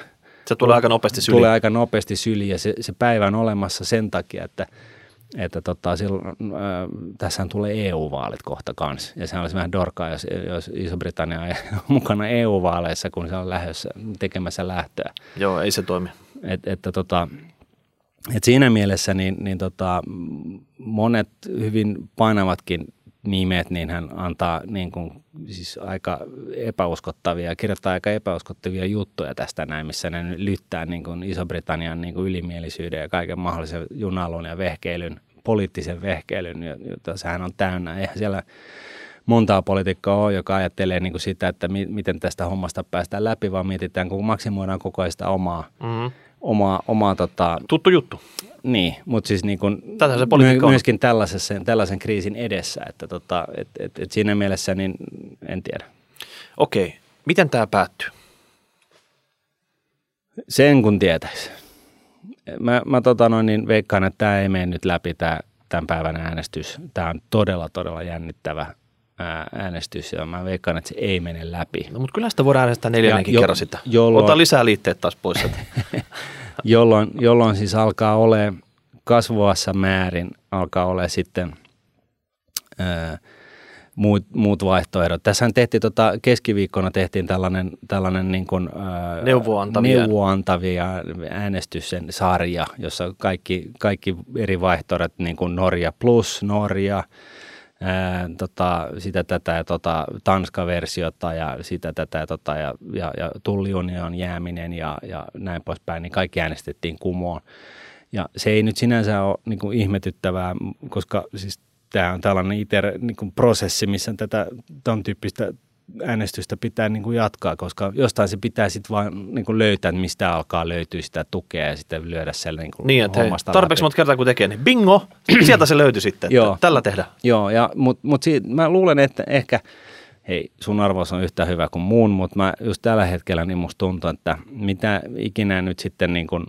Se tulee aika nopeasti syliin. tulee aika nopeasti syliin ja se, se päivä on olemassa sen takia, että, että tota, silloin, äh, tässä tulee EU-vaalit kohta kanssa. Ja se olisi vähän dorkaa, jos, jos Iso-Britannia ei ole <laughs> mukana EU-vaaleissa, kun se on lähdössä tekemässä lähtöä. Joo, ei se toimi. Et, että tota, et siinä mielessä niin, niin tota, monet hyvin painavatkin nimet, niin hän antaa niin kuin, siis aika epäuskottavia, kirjoittaa aika epäuskottavia juttuja tästä näin, missä ne lyttää niin kuin Iso-Britannian niin kuin ylimielisyyden ja kaiken mahdollisen junalun ja vehkeilyn, poliittisen vehkeilyn, jota sehän on täynnä. Eihän siellä montaa poliitikkoa ole, joka ajattelee niin kuin sitä, että mi- miten tästä hommasta päästään läpi, vaan mietitään, kun maksimoidaan koko ajan sitä omaa, mm-hmm. Omaa, omaa tota, Tuttu juttu. niin, mutta siis niin kun se on. myöskin tällaisessa, tällaisen kriisin edessä, että tota, et, et, et siinä mielessä niin en tiedä. Okei, miten tämä päättyy? Sen kun tietäisi. Mä, mä tota noin, niin veikkaan, että tämä ei mene nyt läpi tämä tämän päivän äänestys. Tämä on todella, todella jännittävä äänestys ja mä veikkaan, että se ei mene läpi. No, mutta kyllä sitä voidaan äänestää neljännenkin jo- kerran sitä. jolloin- Ota lisää liitteet taas pois. <laughs> jolloin, jolloin siis alkaa ole kasvavassa määrin, alkaa ole sitten ää, muut, muut vaihtoehdot. Tässähän tehtiin tota, keskiviikkona tehtiin tällainen, tällainen niin kuin, ää, Neuvoantavia. neuvoantavia äänestysen sarja, jossa kaikki, kaikki eri vaihtoehdot, niin kuin Norja plus Norja, ää, tota, sitä tätä ja tota, Tanska-versiota ja sitä tätä ja, tota, ja, ja, ja tulliunion jääminen ja, ja näin poispäin, niin kaikki äänestettiin kumoon. Ja se ei nyt sinänsä ole niin kuin ihmetyttävää, koska siis tämä on tällainen iter, niin kuin prosessi, missä tätä ton tyyppistä äänestystä pitää niin kuin jatkaa, koska jostain se pitää sitten vaan niin kuin löytää, että mistä alkaa löytyä sitä tukea ja sitten lyödä siellä niin kuin niin, että hei, tarpeeksi monta kertaa kun tekee, niin bingo, <clears throat> sieltä se löytyi sitten. Että Joo. Tällä tehdään. Joo, ja, mutta mut siitä, mä luulen, että ehkä, hei, sun arvos on yhtä hyvä kuin muun, mutta mä just tällä hetkellä niin musta tuntuu, että mitä ikinä nyt sitten niin kuin,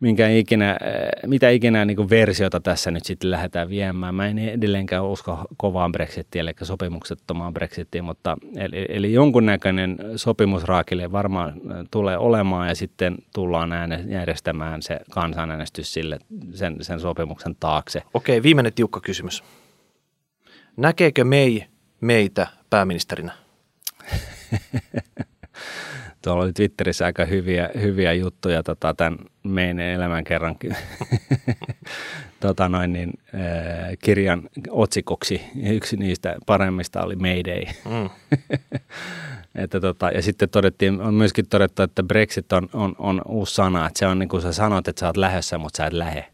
minkä ikinä, äh, mitä ikinä niin kuin versiota tässä nyt sitten lähdetään viemään. Mä en edelleenkään usko kovaan Brexitiin, eli sopimuksettomaan Brexitiin, mutta eli, eli jonkunnäköinen sopimusraakille varmaan äh, tulee olemaan ja sitten tullaan järjestämään se kansanäänestys sille, sen, sen sopimuksen taakse. Okei, viimeinen tiukka kysymys. Näkeekö Mei meitä pääministerinä? <laughs> Tuolla oli Twitterissä aika hyviä, hyviä juttuja tota, tämän meidän elämän kerran <laughs> tota noin, niin, äh, kirjan otsikoksi. Yksi niistä paremmista oli Mayday. Mm. <laughs> että tota, ja sitten todettiin, on myöskin todettu, että Brexit on, on, on uusi sana. Että se on niin kuin sä sanot, että sä oot lähdössä, mutta sä et lähe.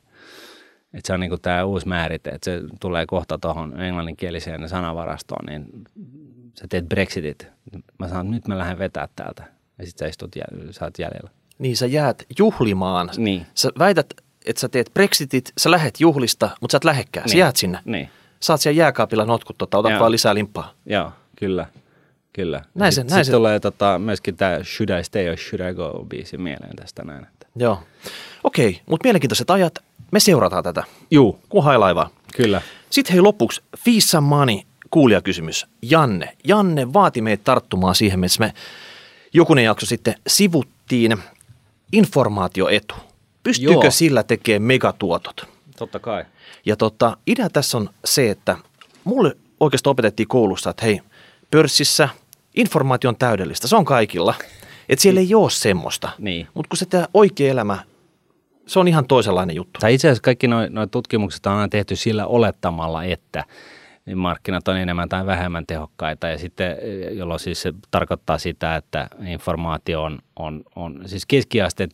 Että se on niin kuin tämä uusi määrite, että se tulee kohta tuohon englanninkieliseen sanavarastoon, niin sä teet Brexitit. Mä sanon, että nyt mä lähden vetää täältä. Ja sitten sä istut, jäl- sä oot jäljellä. Niin sä jäät juhlimaan. Niin. Sä väität, että sä teet Brexitit, sä lähet juhlista, mutta sä et lähekkään. Sä Niin. jäät sinne. Niin, Saat siellä jääkaapilla notkut, tota, otat Joo. vaan lisää limppaa. joo, kyllä. Kyllä. Näin se- Sitten näin sit se- tulee tota, myöskin tämä Should I Stay or Should I Go biisi mieleen tästä näin. Että. Joo. Okei, mutta mielenkiintoiset ajat. Me seurataan tätä. Juu, Kun hailaivaa. kyllä. Sitten hei lopuksi, Fissa Money, kuulijakysymys. Janne. Janne vaati meitä tarttumaan siihen, missä me jokunen jakso sitten sivuttiin informaatioetu. Pystyykö Joo. sillä tekemään megatuotot? Totta kai. Ja tota, idea tässä on se, että mulle oikeastaan opetettiin koulussa, että hei, pörssissä informaatio on täydellistä, se on kaikilla. Että siellä ei ole semmoista. Niin. Mutta kun se tämä oikea elämä, se on ihan toisenlainen juttu. Tai itse asiassa kaikki nuo, nuo tutkimukset on aina tehty sillä olettamalla, että niin markkinat on enemmän tai vähemmän tehokkaita ja sitten, jolloin siis se tarkoittaa sitä, että informaatio on, on, on siis keskiaste,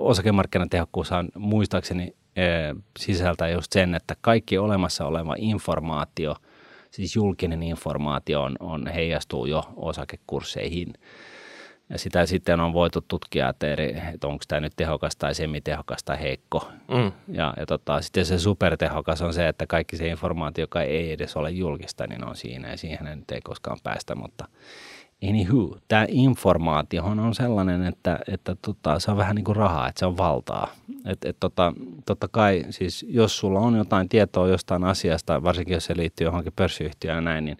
osakemarkkinan tehokkuus on muistaakseni eh, sisältää just sen, että kaikki olemassa oleva informaatio, siis julkinen informaatio on, on heijastuu jo osakekursseihin. Ja sitä sitten on voitu tutkia, että, eri, että onko tämä nyt tehokas tai semitehokas tai heikko. Mm. Ja, ja tota, sitten se supertehokas on se, että kaikki se informaatio, joka ei edes ole julkista, niin on siinä ja siihen nyt ei koskaan päästä. Mutta anywho, tämä informaatiohan on sellainen, että, että tota, se on vähän niin kuin rahaa, että se on valtaa. Et, et tota, totta kai, siis jos sulla on jotain tietoa jostain asiasta, varsinkin jos se liittyy johonkin pörssiyhtiöön ja näin, niin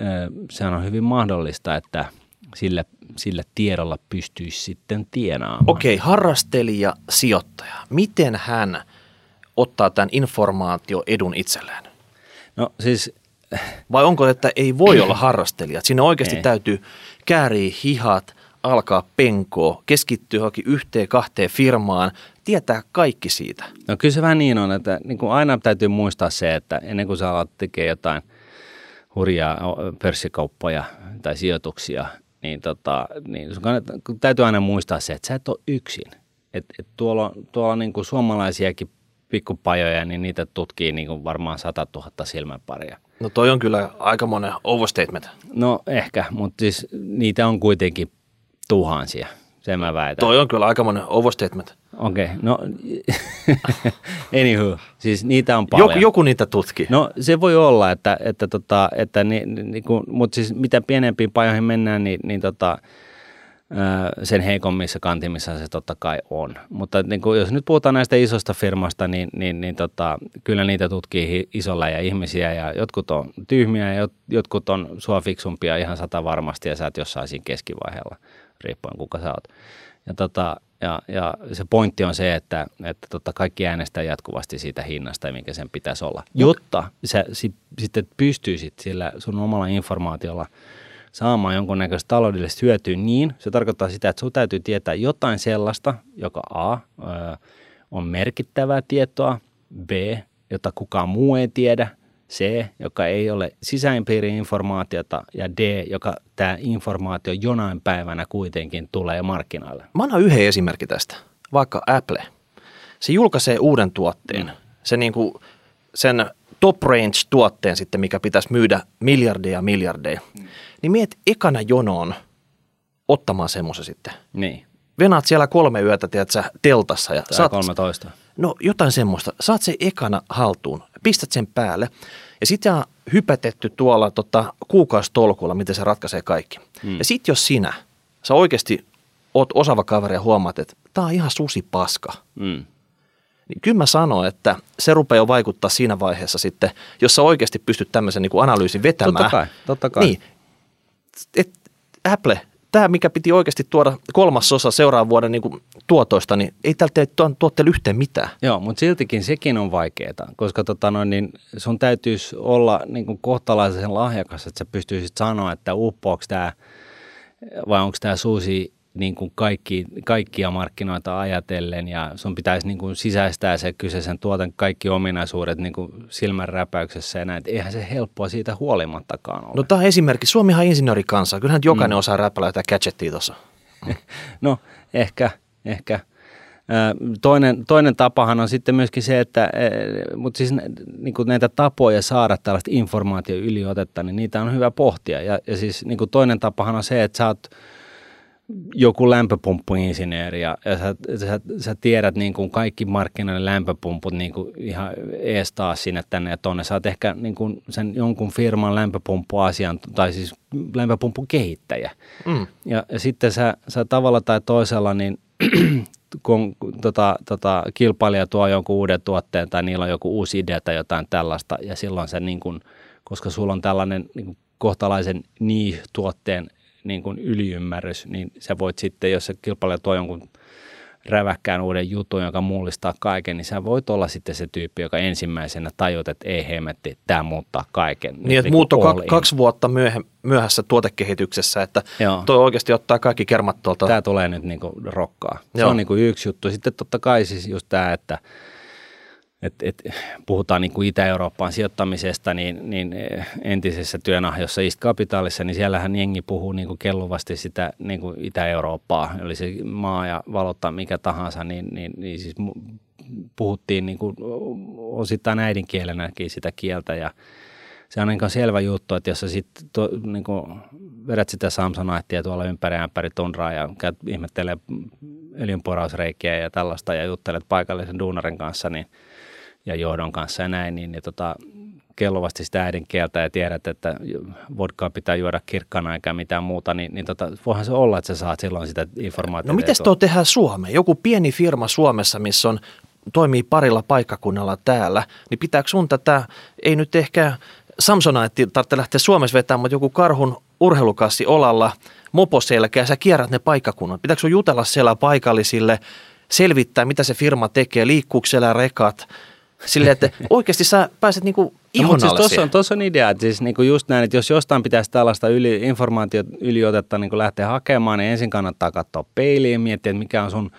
ö, se on hyvin mahdollista, että sillä, sillä tiedolla pystyisi sitten tienaamaan. Okei, harrastelija, sijoittaja. Miten hän ottaa tämän informaatioedun itselleen? No siis Vai onko, että ei voi olla <clears throat> harrastelija? Sinne oikeasti Ei. täytyy kääriä hihat, alkaa penkoa, keskittyä johonkin yhteen, kahteen firmaan, tietää kaikki siitä. No kyllä se vähän niin on, että niin kuin aina täytyy muistaa se, että ennen kuin sä alat tekemään jotain hurjaa pörssikauppoja tai sijoituksia, niin, tota, niin sun kannattaa, täytyy aina muistaa se, että sä et ole yksin. Et, et tuolla, tuolla on niin kuin suomalaisiakin pikkupajoja, niin niitä tutkii niin kuin varmaan 100 000 silmäparia. No toi on kyllä aika monen overstatement. No ehkä, mutta siis niitä on kuitenkin tuhansia, sen mä väitän. Toi on kyllä aika monen overstatement. Okei, okay, no <laughs> anywho, siis niitä on paljon. Joku, joku niitä tutki. No se voi olla, että, että, tota, että ni, ni, niinku, mutta siis mitä pienempiin pajoihin mennään, niin, niin tota, sen heikommissa kantimissa se totta kai on. Mutta niin kuin, jos nyt puhutaan näistä isosta firmasta, niin, niin, niin tota, kyllä niitä tutkii isolla ja ihmisiä ja jotkut on tyhmiä ja jot, jotkut on sua fiksumpia ihan sata varmasti ja sä et jossain siinä keskivaiheella, riippuen kuka sä oot. Ja, tota, ja, ja se pointti on se, että, että tota, kaikki äänestää jatkuvasti siitä hinnasta, mikä sen pitäisi olla, jotta sä si, sitten pystyisit sillä sun omalla informaatiolla saamaan jonkunnäköistä taloudellista hyötyä niin, se tarkoittaa sitä, että sun täytyy tietää jotain sellaista, joka A, on merkittävää tietoa, B, jota kukaan muu ei tiedä, C, joka ei ole sisäimpiirin informaatiota, ja D, joka tämä informaatio jonain päivänä kuitenkin tulee markkinoille. Mä annan yhden esimerkki tästä, vaikka Apple. Se julkaisee uuden tuotteen, se niinku, sen top range tuotteen sitten, mikä pitäisi myydä miljardeja ja miljardeja. Niin miet ekana jonoon ottamaan semmoisen sitten. Niin, Venaat siellä kolme yötä, tiedät sä, teltassa ja tai saat, 13. no jotain semmoista. Saat se ekana haltuun, pistät sen päälle ja sitten on hypätetty tuolla tota, kuukausitolkulla, miten se ratkaisee kaikki. Mm. Ja sitten jos sinä, sä oikeasti oot osaava kaveri ja huomaat, että tää on ihan susi paska, Mm. niin kyllä mä sanon, että se rupeaa jo vaikuttaa siinä vaiheessa sitten, jos sä oikeasti pystyt tämmöisen niin kuin analyysin vetämään. Totta kai, totta kai. Niin, et Apple, tämä mikä piti oikeasti tuoda kolmasosa seuraavan vuoden niin kuin tuotoista, niin ei tältä tuotteelle yhteen mitään. Joo, mutta siltikin sekin on vaikeaa, koska tota noin, niin sun täytyisi olla niin kuin kohtalaisen lahjakas, että sä pystyisit sanoa, että uppoako tämä vai onko tämä suusi niin kuin kaikki, kaikkia markkinoita ajatellen ja sun pitäisi niin kuin sisäistää se kyseisen tuoten kaikki ominaisuudet niin kuin silmänräpäyksessä ja näin. Et Eihän se helppoa siitä huolimattakaan ole. No tämä on esimerkki. Suomihan insinöörikansa. Kyllähän jokainen mm. osaa jotain gadgettia tuossa. <laughs> No ehkä, ehkä. Toinen, toinen tapahan on sitten myöskin se, että mutta siis niin kuin näitä tapoja saada tällaista informaatio yliotetta, niin niitä on hyvä pohtia. Ja, ja siis niin kuin toinen tapahan on se, että sä oot joku lämpöpumppuinsinööri ja, ja sä, sä, sä, tiedät niin kuin kaikki markkinoiden lämpöpumput niin kuin ihan ees taas sinne tänne ja tonne. Sä oot ehkä niin kuin sen jonkun firman lämpöpumppuasian tai siis lämpöpumpun kehittäjä. Mm. Ja, ja sitten sä, sä tavalla tai toisella, niin kun tota, tota, kilpailija tuo jonkun uuden tuotteen tai niillä on joku uusi idea tai jotain tällaista, ja silloin se, niin kun, koska sulla on tällainen niin kun kohtalaisen niin kun yliymmärrys, niin sä voit sitten, jos se kilpailija tuo jonkun räväkkään uuden jutun, joka mullistaa kaiken, niin sä voit olla sitten se tyyppi, joka ensimmäisenä tajut, että ei hemetti, tämä muuttaa kaiken. Nyt Niin, että niinku muutto all ka- in. kaksi vuotta myöhe- myöhässä tuotekehityksessä, että Joo. toi oikeasti ottaa kaikki kermat tuolta. Tämä tulee nyt niinku rokkaa. Se Joo. on niinku yksi juttu. Sitten totta kai siis just tämä, että et, et, puhutaan niinku Itä-Eurooppaan sijoittamisesta, niin, niin eh, entisessä työnahjossa East Capitalissa, niin siellähän jengi puhuu niinku kelluvasti sitä niinku Itä-Eurooppaa, oli se maa ja valuutta mikä tahansa, niin, niin, niin siis puhuttiin niinku osittain äidinkielenäkin sitä kieltä. Ja se on niin selvä juttu, että jos sä sit to, niin vedät sitä Samsoniteia tuolla ympäri ämpäri tundraa ja käyt ihmettelee öljynporausreikiä ja tällaista ja juttelet paikallisen duunarin kanssa niin, ja johdon kanssa ja näin, niin, niin tota, kelluvasti sitä äidinkieltä ja tiedät, että vodkaa pitää juoda kirkkana eikä mitään muuta, niin, niin tota, voihan se olla, että sä saat silloin sitä informaatiota. No miten tuo tehdään Suomeen? Joku pieni firma Suomessa, missä on, toimii parilla paikkakunnalla täällä, niin pitääkö sun tätä, ei nyt ehkä Samsonite tarvitse lähteä Suomessa vetämään, mutta joku karhun urheilukassi olalla, moposelkä ja sä kierrät ne paikkakunnat. Pitääkö sun jutella siellä paikallisille, selvittää mitä se firma tekee, liikkuuko siellä rekat, Silleen, että oikeasti sä pääset niinku No, ihon mutta siis tuossa on, tossa on idea, että siis niinku just näin, että jos jostain pitäisi tällaista yli, informaatio yliotetta niinku lähteä hakemaan, niin ensin kannattaa katsoa peiliin ja miettiä, että mikä on sun,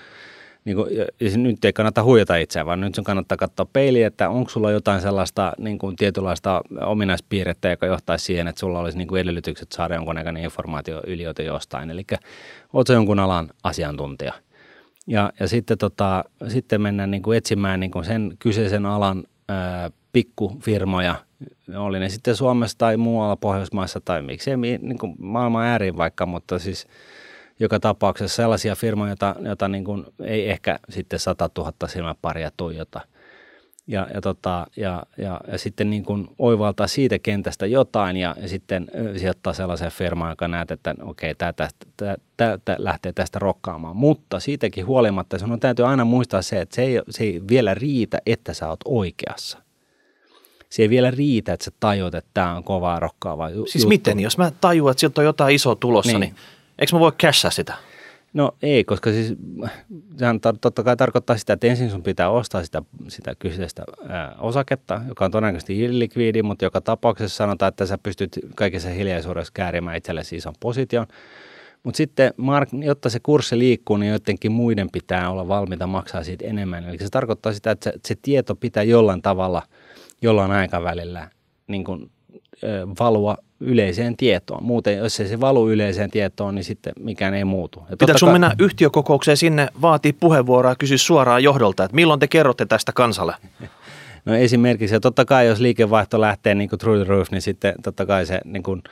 niinku, ja nyt ei kannata huijata itseään, vaan nyt sun kannattaa katsoa peiliin, että onko sulla jotain sellaista niinku, tietynlaista ominaispiirrettä, joka johtaisi siihen, että sulla olisi niinku, edellytykset saada jonkunnäköinen informaatio yliote jostain. Eli oot sä jonkun alan asiantuntija. Ja, ja sitten, tota, sitten mennään niin kuin etsimään niin kuin sen kyseisen alan ää, pikkufirmoja, oli ne sitten Suomessa tai muualla Pohjoismaissa tai miksei mi- niin kuin maailman ääriin vaikka, mutta siis joka tapauksessa sellaisia firmoja, joita, joita niin kuin ei ehkä sitten 100 000 silmäparia tuijota. Ja, ja, tota, ja, ja, ja sitten niin kuin oivaltaa siitä kentästä jotain ja, ja sitten sijoittaa sellaiseen firmaan, joka näet, että okei, tämä tää, tää lähtee tästä rokkaamaan. Mutta siitäkin huolimatta sinun täytyy aina muistaa se, että se ei, se ei vielä riitä, että sä oot oikeassa. Se ei vielä riitä, että sä tajuat, että tämä on kovaa rokkaavaa ju- Siis juttu. miten, jos mä tajuan, että sieltä on jotain isoa tulossa, niin, Niin. niin eikö mä voi cashaa sitä? No ei, koska siis sehän totta kai tarkoittaa sitä, että ensin sun pitää ostaa sitä, sitä kyseistä ää, osaketta, joka on todennäköisesti illikviidi, mutta joka tapauksessa sanotaan, että sä pystyt kaikessa hiljaisuudessa käärimään itsellesi ison position. Mutta sitten, mark, jotta se kurssi liikkuu, niin joidenkin muiden pitää olla valmiita maksaa siitä enemmän. Eli se tarkoittaa sitä, että se, se tieto pitää jollain tavalla, jollain aikavälillä niin kun, ö, valua yleiseen tietoon. Muuten, jos ei se valu yleiseen tietoon, niin sitten mikään ei muutu. Ja Pitääkö sun kai- mennä yhtiökokoukseen sinne, vaatii puheenvuoroa ja kysyä suoraan johdolta, että milloin te kerrotte tästä kansalle? <laughs> No esimerkiksi, ja totta kai jos liikevaihto lähtee niin kuin through the roof, niin sitten totta kai se niin kuin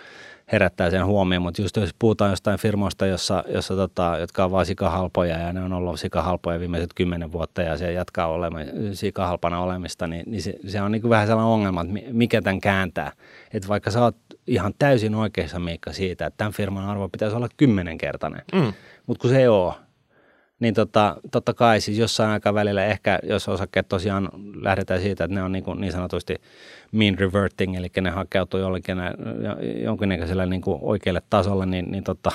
herättää sen huomioon, mutta just jos puhutaan jostain firmoista, jossa, jossa tota, jotka on vaan sikahalpoja ja ne on ollut sikahalpoja viimeiset kymmenen vuotta ja se jatkaa olemaan sikahalpana olemista, niin, niin se, se, on niin vähän sellainen ongelma, että mi- mikä tämän kääntää. Että vaikka sä oot ihan täysin oikeassa Miikka siitä, että tämän firman arvo pitäisi olla kymmenenkertainen, Mm. mutta kun se ei ole, niin tota, totta kai siis jossain aikavälillä ehkä, jos osakkeet tosiaan lähdetään siitä, että ne on niin, kuin niin sanotusti mean reverting, eli ne hakeutuu jollekin nä- jonkinnäköisellä niin kuin oikealle tasolle, niin, niin, tota,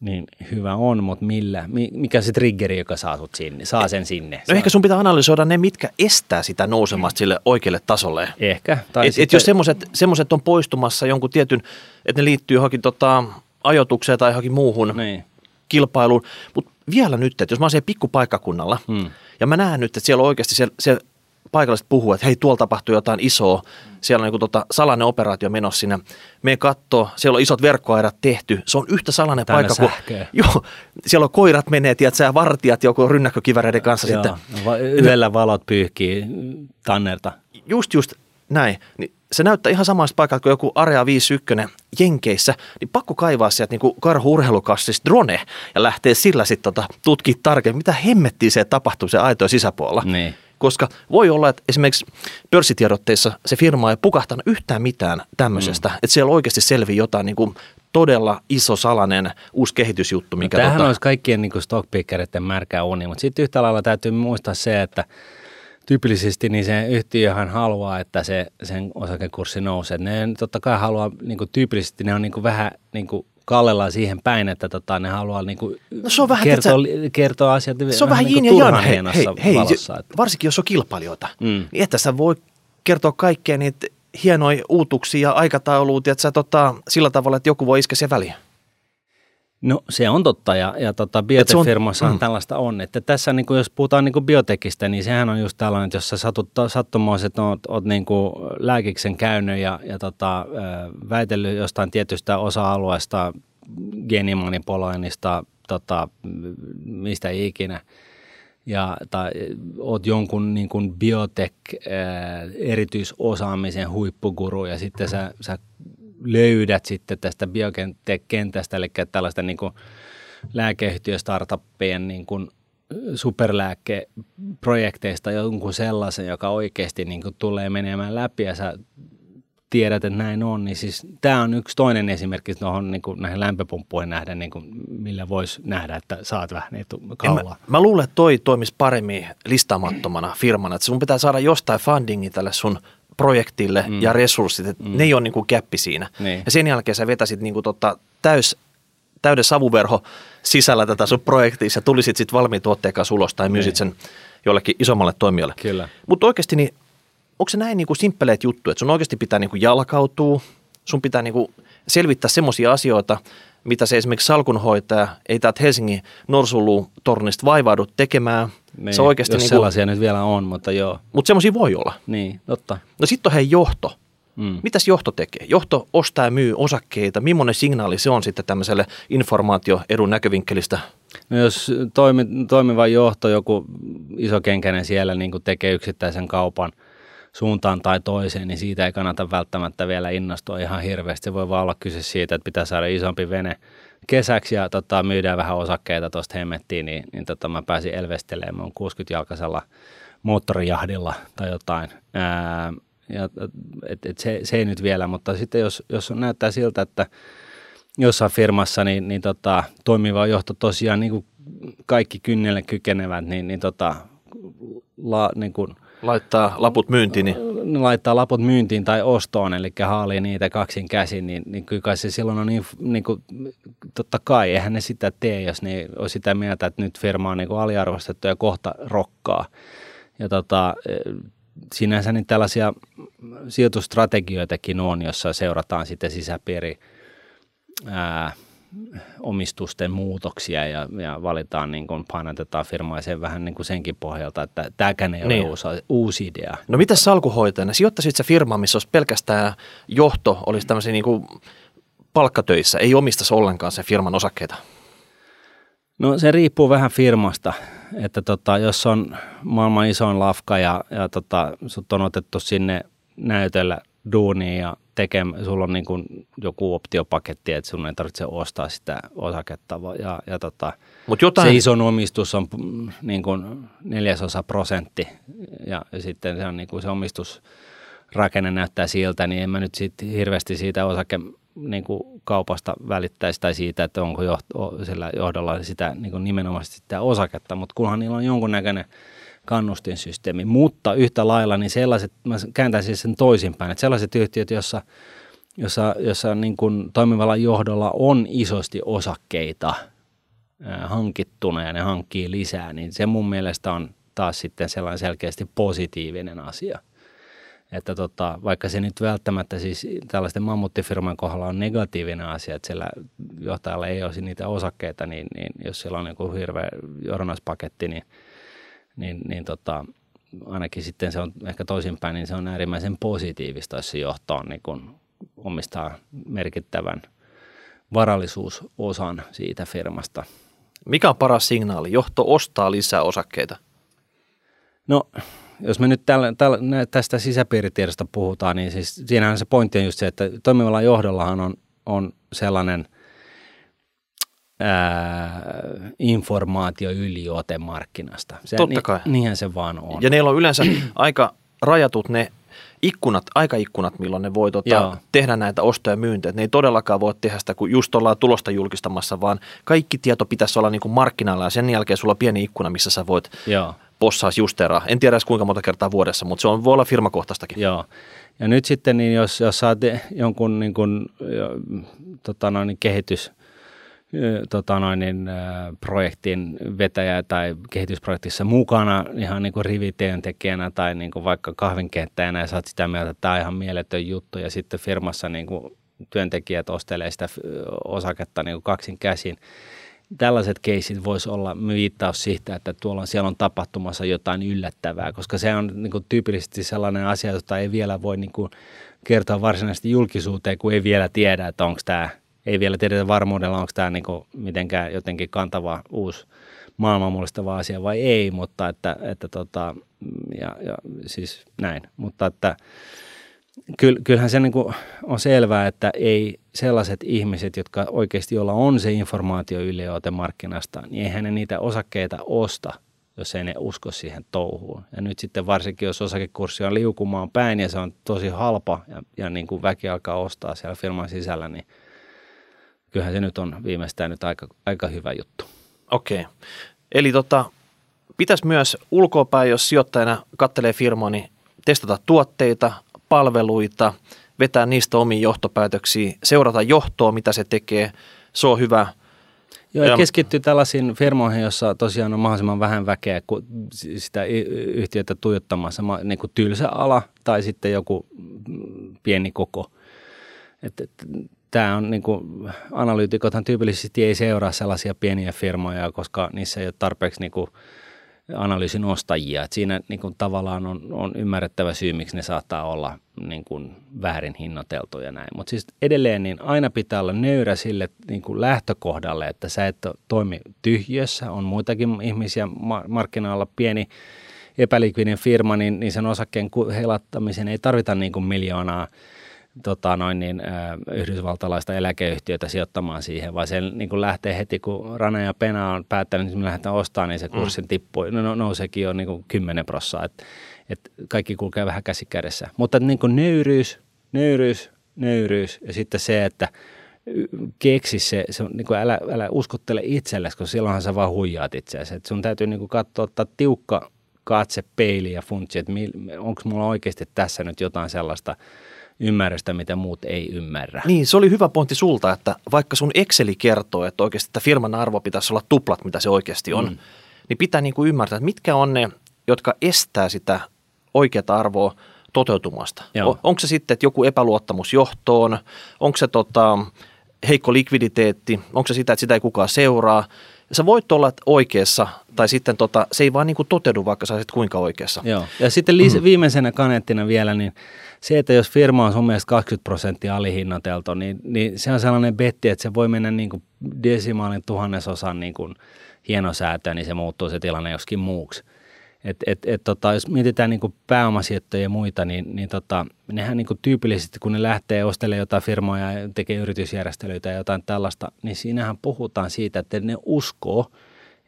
niin hyvä on, mutta millä, mi- mikä se triggeri, joka saa sut sinne, saa sen sinne? No ehkä sun pitää analysoida ne, mitkä estää sitä nousemasta sille oikealle tasolle. Ehkä. Tai Et, et jos semmoiset on poistumassa jonkun tietyn, että ne liittyy johonkin tota, ajotukseen tai johonkin muuhun Niin. kilpailuun. Mutta vielä nyt, että jos mä oon siellä pikkupaikkakunnalla Hmm. ja mä näen nyt, että siellä on oikeasti se, se paikalliset puhuu, että hei tuolla tapahtuu jotain isoa, siellä on niin tota salainen operaatio menossa sinne. Me katsoo, siellä on isot verkkoaidat tehty, se on yhtä salainen Täynnä paikka kuin, <laughs> joo, siellä on koirat menee, tiedätkö, ja vartijat joku rynnäkkökiväreiden kanssa sitten. Joo, va- yhdellä valot pyyhkii tannerta. just just näin, niin se näyttää ihan samasta paikalta kuin joku Area 51 Jenkeissä, niin pakko kaivaa sieltä niin karhu-urheilukassista drone ja lähtee sillä sitten tota, tutkia tarkemmin, mitä hemmettiä se tapahtuu se aitojen sisäpuolella. Niin. Koska voi olla, että esimerkiksi pörssitiedotteissa se firma ei pukahtanut yhtään mitään tämmöisestä, mm. että siellä oikeasti selvii jotain niin kuin todella iso salainen uusi kehitysjuttu, No, mikä tämähän tota, olisi kaikkien niin stockpickeritten märkä uni, mutta sitten yhtä lailla täytyy muistaa se, että tyypillisesti niin se yhtiöhän haluaa, että se, sen osakekurssi nousee. Ne totta kai haluaa, niin kuin tyypillisesti ne on niin kuin vähän niin kuin kallellaan siihen päin, että tota, ne haluaa niin kuin No se on vähän, kertoa, tiedätkö, kertoa asiat se on vähän niin kuin ja hei, hei, hei, valossa. Että, varsinkin jos on kilpailijoita, Mm. niin että sä voi kertoa kaikkea niitä hienoja uutuksia ja aikatauluut, että sä tota, sillä tavalla, että joku voi iskeä sen väliin. No se on totta ja, ja tota, se on- biotefirmoissahan mm. tällaista on. Että tässä niin kuin, jos puhutaan niin kuin biotekistä, niin sehän on just tällainen, että jos sä satut, sattumoiset oot, oot niin kuin lääkiksen käynyt ja, ja tota, väitellyt jostain tietystä osa-alueesta, geenimanipuloinnista, tota, mistä ikinä, ja, tai oot jonkun niin kuin biotech ää, erityisosaamisen huippuguru ja sitten sä, sä löydät sitten tästä biotech-kentästä, eli tällaista niin kuin lääkeyhtiöstartuppien niin kuin superlääkeprojekteista jonkun sellaisen, joka oikeasti niin kuin tulee menemään läpi ja sä tiedät, että näin on, niin siis tämä on yksi toinen esimerkki tuohon niin kuin näihin lämpöpumppuihin nähdä, niin kuin, millä voisi nähdä, että saat vähän etu En Mä, kaulaa. mä luulen, että toi toimisi paremmin listaamattomana firmana, että sun pitää saada jostain fundingi tälle sun projektille mm. ja resurssit, että mm. ne ei ole niin kuin käppi siinä. Niin. Ja sen jälkeen sä vetäisit niin kuin tota täys, täyden savuverho sisällä tätä sun projektia ja tulisit sitten valmiin tuotteen kanssa ulos tai myysit Niin. sen jollekin isommalle toimijalle. Kyllä. Mutta oikeasti niin, onko se näin niin kuin simppeleet juttu, että sun oikeasti pitää niin kuin jalkautua, sun pitää niin kuin selvittää semmoisia asioita, mitä se esimerkiksi salkunhoitaja ei täältä Helsingin Norsulu-tornista vaivaudu tekemään. Niin, se oikeasti jos niin sellaisia nyt vielä on, mutta joo. Mutta semmoisia voi olla. Niin, totta. No sitten on hei johto. Mm. Mitäs johto tekee? Johto ostaa ja myy osakkeita. Millainen signaali se on sitten tämmöiselle informaatioedun näkövinkkelistä? No jos toimi, toimiva johto, joku iso kenkäinen siellä niin kuin tekee yksittäisen kaupan suuntaan tai toiseen, niin siitä ei kannata välttämättä vielä innostua ihan hirveästi. Se voi vaan olla kyse siitä, että pitää saada isompi vene kesäksi ja tota, myydään vähän osakkeita tuosta hemmettiin, niin, niin tota, mä pääsin elvestelemään. Mä 60-jalkaisella moottorijahdilla tai jotain. Ää, ja, et, et se, se, ei nyt vielä, mutta sitten jos, jos näyttää siltä, että jossain firmassa niin, niin tota, toimiva johto tosiaan niin kuin kaikki kynnelle kykenevät, niin, niin, tota, la, niin kuin, laittaa laput myyntiin. Niin... Laittaa laput myyntiin tai ostoon, eli haalii niitä kaksin käsin, niin, niin kyllä kai se silloin on niin, niin kuin, totta kai, eihän ne sitä tee, jos ne on sitä mieltä, että nyt firma on niin kuin aliarvostettu ja kohta rokkaa. Ja tota, sinänsä niin tällaisia sijoitustrategioitakin on, jossa seurataan sitten sisäpiiri ää, omistusten muutoksia ja, ja valitaan, niin kuin painotetaan firmaa sen vähän niin kuin senkin pohjalta, että tämäkään ei niin. ole uusi, uusi idea. No mitä salkuhoitajana? Sijoittaisit se firma, missä olisi pelkästään johto, olisi tämmöisiä niin kuin palkkatöissä, ei omistaisi ollenkaan sen firman osakkeita? No se riippuu vähän firmasta, että tota, jos on maailman isoin lafka ja, ja tota, sut on otettu sinne näytöllä duuniin ja tekemään, sulla on niin kuin joku optiopaketti, että sun ei tarvitse ostaa sitä osaketta. Ja, ja tota, Mut jotain... se ison omistus on mm, niin kuin neljäsosa prosentti ja, ja sitten se, on niin kuin se omistusrakenne näyttää siltä, niin en mä nyt sit hirveästi siitä osake niin kuin kaupasta välittäisi tai siitä, että onko johto, sillä johdolla sitä niin kuin nimenomaan sitä osaketta, mutta kunhan niillä on jonkunnäköinen kannustinsysteemi. Mutta yhtä lailla niin sellaiset, mä kääntäisin sen toisinpäin, että sellaiset yhtiöt, jossa, jossa, jossa niin kuin toimivalla johdolla on isosti osakkeita hankittuna ja ne hankkii lisää, niin se mun mielestä on taas sitten sellainen selkeästi positiivinen asia. Että tota, vaikka se nyt välttämättä siis tällaisten mammuttifirman kohdalla on negatiivinen asia, että siellä johtajalla ei olisi niitä osakkeita, niin, niin jos siellä on joku hirveä johdannaspaketti, niin, niin, niin tota, ainakin sitten se on ehkä toisinpäin, niin se on äärimmäisen positiivista, jos se johto on niin kuin omistaa merkittävän varallisuusosan siitä firmasta. Mikä on paras signaali? Johto ostaa lisää osakkeita? No jos me nyt tällä, tällä, tästä sisäpiiritiedosta puhutaan, niin siis siinähän se pointti on just se, että toimivalla johdollahan on, on sellainen ää, informaatio yliote markkinasta. Se, Totta kai. Ni, niinhän se vaan on. Ja neillä on yleensä <clears throat> aika rajatut ne ikkunat, aikaikkunat, milloin ne voi tota, tehdä näitä ostoja ja myyntejä. Ne ei todellakaan voi tehdä sitä, kun just ollaan tulosta julkistamassa, vaan kaikki tieto pitäisi olla niin kuin markkinoilla ja sen jälkeen sulla on pieni ikkuna, missä sä voit Joo possaus justeraa. En tiedä edes kuinka monta kertaa vuodessa, mutta se on, voi olla firmakohtaistakin. Joo. Ja nyt sitten, niin jos, jos saat jonkun niin kuin, tota noin, kehitys, tota noin, niin, projektin vetäjä tai kehitysprojektissa mukana ihan niin kuin rivityöntekijänä tai niin kuin vaikka kahvinkeittäjänä ja saat sitä mieltä, että tämä on ihan mieletön juttu. Ja sitten firmassa niin kuin työntekijät ostelee sitä osaketta niin kuin kaksin käsin, tällaiset keisit voisi olla viittaus siitä, että tuolla siellä on tapahtumassa jotain yllättävää, koska se on niin kuin, tyypillisesti sellainen asia, jota ei vielä voi niin kuin, kertoa varsinaisesti julkisuuteen, kun ei vielä tiedä, että onko tämä, ei vielä tiedetä varmuudella, onko tämä niin kuin, mitenkään jotenkin kantava uusi maailmanmullistava asia vai ei, mutta että, että tota, ja, ja siis näin, mutta että kyllähän se niin kuin on selvää, että ei sellaiset ihmiset, jotka oikeasti jolla on se informaatio yleote markkinasta, niin eihän ne niitä osakkeita osta, jos ei ne usko siihen touhuun. Ja nyt sitten varsinkin, jos osakekurssi on liukumaan päin ja se on tosi halpa ja, ja niin kuin väki alkaa ostaa siellä firman sisällä, niin kyllähän se nyt on viimeistään nyt aika, aika hyvä juttu. Okei. Eli tota, pitäisi myös ulkoapäin, jos sijoittajana kattelee firmaa, niin testata tuotteita, palveluita, vetää niistä omiin johtopäätöksiä, seurata johtoa, mitä se tekee. Se on hyvä Joo, ja keskittyy tällaisiin firmoihin, jossa tosiaan on mahdollisimman vähän väkeä kuin sitä yhtiötä tuijottamassa, niin kuin tylsä ala tai sitten joku pieni koko. Et, et, tämä on niin kuin, analyytikothan tyypillisesti ei seuraa sellaisia pieniä firmoja, koska niissä ei ole tarpeeksi niin kuin, analyysin ostajia. Et siinä niin kuin, tavallaan on, on ymmärrettävä syy, miksi ne saattaa olla niin kuin, väärin hinnoiteltuja näin. Mutta siis edelleen niin aina pitää olla nöyrä sille niin kuin lähtökohdalle, että sä et toimi tyhjössä. On muitakin ihmisiä markkinoilla pieni epälikvinen firma, niin, niin sen osakkeen helattamisen ei tarvita niin kuin miljoonaa tota noin niin, yhdysvaltalaista eläkeyhtiötä sijoittamaan siihen, vaan se niin kuin lähtee heti, kun Rana ja Pena on päättänyt, että me lähdetään ostamaan, niin se mm. kurssin mm. tippuu. No, no, nouseekin on niin kuin 10 prossaa, että et kaikki kulkee vähän käsi kädessä. Mutta niin kuin nöyryys, nöyryys, nöyryys ja sitten se, että keksi se, se niin kuin älä, älä uskottele itsellesi, koska silloinhan sä vaan huijaat itseäsi. Et sun täytyy niin kuin katsoa, ottaa tiukka katse peiliin ja funtsi, että onko mulla oikeasti tässä nyt jotain sellaista – ymmärrystä, mitä muut ei ymmärrä. Niin, se oli hyvä pointti sulta, että vaikka sun Exceli kertoo, että oikeasti että firman arvo pitäisi olla tuplat, mitä se oikeasti on, mm. niin pitää niin kuin ymmärtää, että mitkä on ne, jotka estää sitä oikeata arvoa toteutumasta. Joo. onko se sitten, että joku epäluottamus johtoon, onko se tota, heikko likviditeetti, onko se sitä, että sitä ei kukaan seuraa. Sä voit olla oikeassa, tai sitten tota, se ei vaan niin kuin toteudu, vaikka sä olisit kuinka oikeassa. Joo. Ja sitten mm. viimeisenä kanettina vielä, niin se, että jos firma on sun mielestä 20 prosenttia alihinnateltu, niin, niin se on sellainen betti, että se voi mennä niin kuin desimaalin tuhannesosan niin kuin hienosäätöön, niin se muuttuu se tilanne joskin muuksi. Et, et, et, tota, jos mietitään niin pääomasijoittajia ja muita, niin, niin tota, nehän niin kuin tyypillisesti, kun ne lähtee ostelemaan jotain firmoja ja tekee yritysjärjestelyitä ja jotain tällaista, niin siinähän puhutaan siitä, että ne uskoo –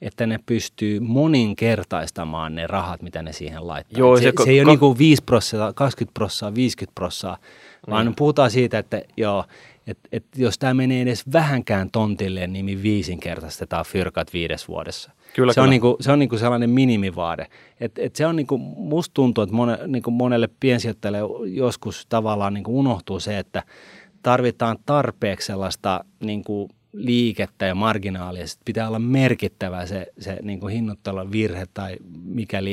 että ne pystyy moninkertaistamaan ne rahat, mitä ne siihen laittaa. Joo, se, se, ko- se ei ole ko- niin 5 prosenttia, 20 prosenttia, 50 prosenttia, vaan mm. puhutaan siitä, että joo, et, et jos tämä menee edes vähänkään tontille, niin me viisinkertaistetaan fyrkat viides vuodessa. Kyllä, se, kyllä. On niinku, se on niinku sellainen minimivaade. Et, et se on niinku, musta tuntuu, että mone, niinku monelle piensijoittajalle joskus tavallaan niinku unohtuu se, että tarvitaan tarpeeksi sellaista niinku, liikettä ja marginaalia. Sitten pitää olla merkittävä se, se niin kuin hinnoittelun virhe tai mikäli,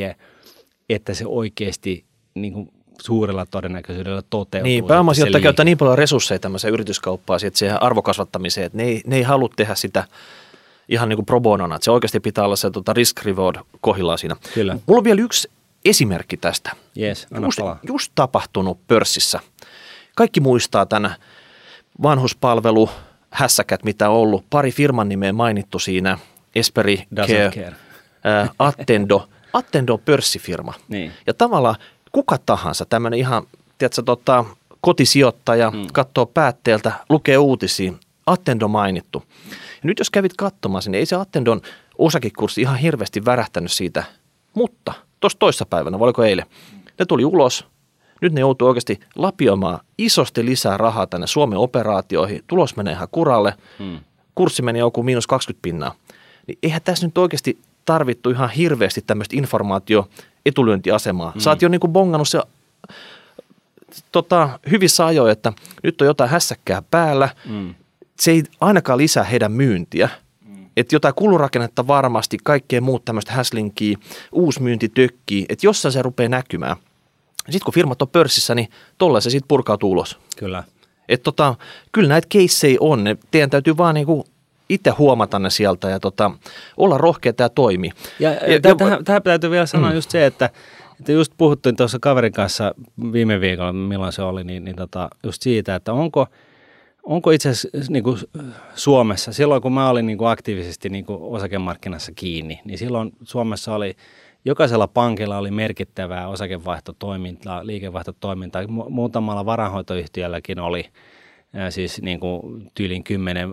että se oikeasti niin kuin suurella todennäköisyydellä toteutuu. Niin, pääomasijoittaja käyttää niin paljon resursseja tämmöiseen yrityskauppaan, että siihen arvokasvattamiseen, että ne ei, ne ei halua tehdä sitä ihan niin kuin pro bonona, että se oikeasti pitää olla se tota risk reward kohillaan siinä. Kyllä. Mulla on vielä yksi esimerkki tästä. Yes, just, just tapahtunut pörssissä. Kaikki muistaa tämän vanhuspalvelu hässäkät, mitä on ollut. Pari firman nimeä mainittu siinä, Esperi Care, care. Ää, Attendo. Attendo on pörssifirma. Niin. Ja tavallaan kuka tahansa, tämmöinen ihan, tiedätkö, tota, kotisijoittaja, hmm. katsoo päätteeltä, lukee uutisia, Attendo mainittu. Ja nyt jos kävit katsomaan sen, niin ei se Attendon osakekurssi ihan hirveästi värähtänyt siitä, mutta tuossa toissa päivänä, voiko eilen, ne tuli ulos, nyt ne joutuu oikeasti lapioimaan isosti lisää rahaa tänne Suomen operaatioihin. Tulos menee ihan kuralle. Hmm. Kurssi meni joku miinus 20 pinnaa. Niin eihän tässä nyt oikeasti tarvittu ihan hirveästi tämmöistä informaatio etulyöntiasemaa. Hmm. Sä oot jo niin kuin bongannut se tota, hyvissä ajoin, että nyt on jotain hässäkkää päällä. Hmm. Se ei ainakaan lisää heidän myyntiä. Hmm. Että jotain kulurakennetta varmasti, kaikkea muut tämmöistä häslinkiä, uusi myynti tökkii, että jossain se rupeaa näkymään. Sitten kun firmat on pörssissä, niin tolle se sitten purkautuu ulos. Kyllä. Et tota, kyllä näitä keissejä on. Ne, teidän täytyy vaan niinku itse huomata ne sieltä ja tota, olla rohkeita ja toimi. Ja, ja, täh, tähän, tähän täytyy vielä sanoa mm. just se, että, että just puhuttiin tuossa kaverin kanssa viime viikolla, milloin se oli, niin, niin tota, just siitä, että onko, onko itse asiassa niin kuin Suomessa, silloin kun mä olin niin kuin aktiivisesti niin kuin osakemarkkinassa kiinni, niin silloin Suomessa oli – jokaisella pankilla oli merkittävää osakevaihtotoimintaa, liikevaihtotoimintaa. Mu- muutamalla varainhoitoyhtiölläkin oli siis niin kuin tyylin kymmenen,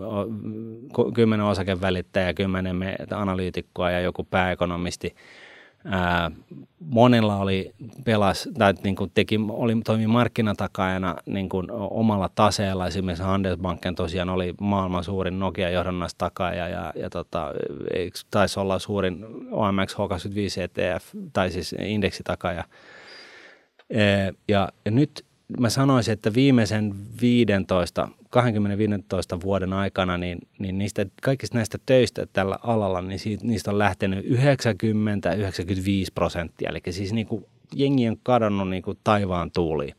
kymmenen osakevälittäjää, kymmenen analyytikkoa ja joku pääekonomisti – Ää, monella oli pelas, tai niin kuin teki, oli, toimi markkinatakajana niin kuin omalla taseella. Esimerkiksi Handelsbanken tosiaan oli maailman suurin Nokia-johdannastakaja ja, ja tota, taisi olla suurin OMX H25 ETF, tai siis indeksitakaja. Ää, ja, ja nyt mä sanoisin, että viimeisen 15, 20-15 vuoden aikana, niin, niin niistä, kaikista näistä töistä tällä alalla, niin siitä, niistä on lähtenyt 90-95 prosenttia. Eli siis niin kuin jengi on kadonnut niin kuin taivaan tuuliin.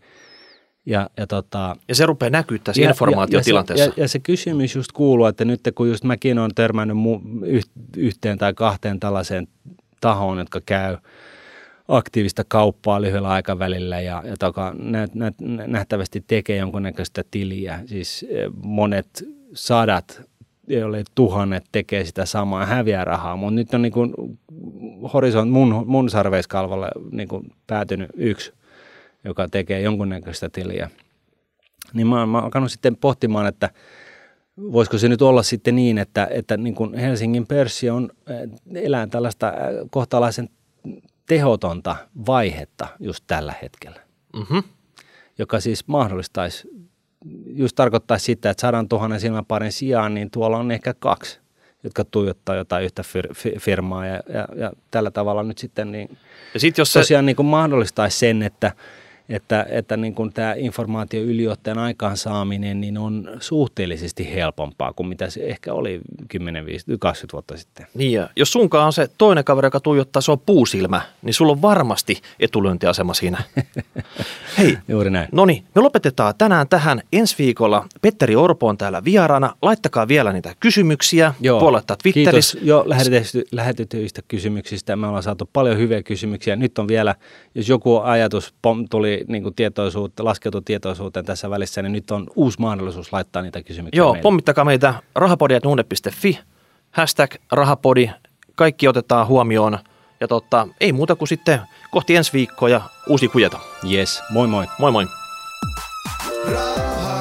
Ja, ja, tota, ja se rupeaa näkyä tässä ja, informaatiotilanteessa. Ja, ja, ja se kysymys just kuuluu, että nyt kun just mäkin olen törmännyt mu- yhteen tai kahteen tällaiseen tahoon, jotka käy aktiivista kauppaa lyhyellä aikavälillä ja, ja joka nä, nä, nähtävästi tekee jonkunnäköistä tiliä. Siis e, monet sadat, joille tuhannet tekee sitä samaa häviää rahaa, mutta nyt on niin kuin horisont mun, mun sarveiskalvalle niin kuin päätynyt yksi – joka tekee jonkunnäköistä tiliä. Niin mä, mä alkanut sitten pohtimaan, että voisiko se nyt olla sitten niin, että, että niin kuin Helsingin pörssi on, eh, elää tällaista eh, kohtalaisen tehotonta vaihetta just tällä hetkellä, mm-hmm. joka siis mahdollistaisi, just tarkoittaisi sitä, että sadan tuhannen silmäparin sijaan, niin tuolla on ehkä kaksi, jotka tuijottaa jotain yhtä fir- firmaa ja, ja, ja tällä tavalla nyt sitten niin ja sit jos tosiaan se... niin kuin mahdollistaisi sen, että – että, että niin kuin tämä informaatio yliotteen aikaansaaminen niin on suhteellisesti helpompaa kuin mitä se ehkä oli 10, 15, 20 vuotta sitten. Niin ja jos sunkaan on se toinen kaveri, joka tuijottaa, se on puusilmä, niin sulla on varmasti etulyöntiasema siinä. <laughs> Hei, Juuri näin. No niin, me lopetetaan tänään tähän. Ensi viikolla Petteri Orpo on täällä vieraana. Laittakaa vielä niitä kysymyksiä. Joo. Puolettaa Twitterissä. Kiitos jo lähetetyistä kysymyksistä. Me ollaan saatu paljon hyviä kysymyksiä. Nyt on vielä, jos joku ajatus tuli niin kuin tietoisuutta, laskeutui tietoisuuteen tässä välissä, niin nyt on uusi mahdollisuus laittaa niitä kysymyksiä Joo, meille. pommittakaa meitä rahapodi.nuune.fi, hashtag rahapodi, kaikki otetaan huomioon. Ja totta, ei muuta kuin sitten kohti ensi viikkoa ja uusi kujeto. Yes, moi moi. Moi moi. Rah-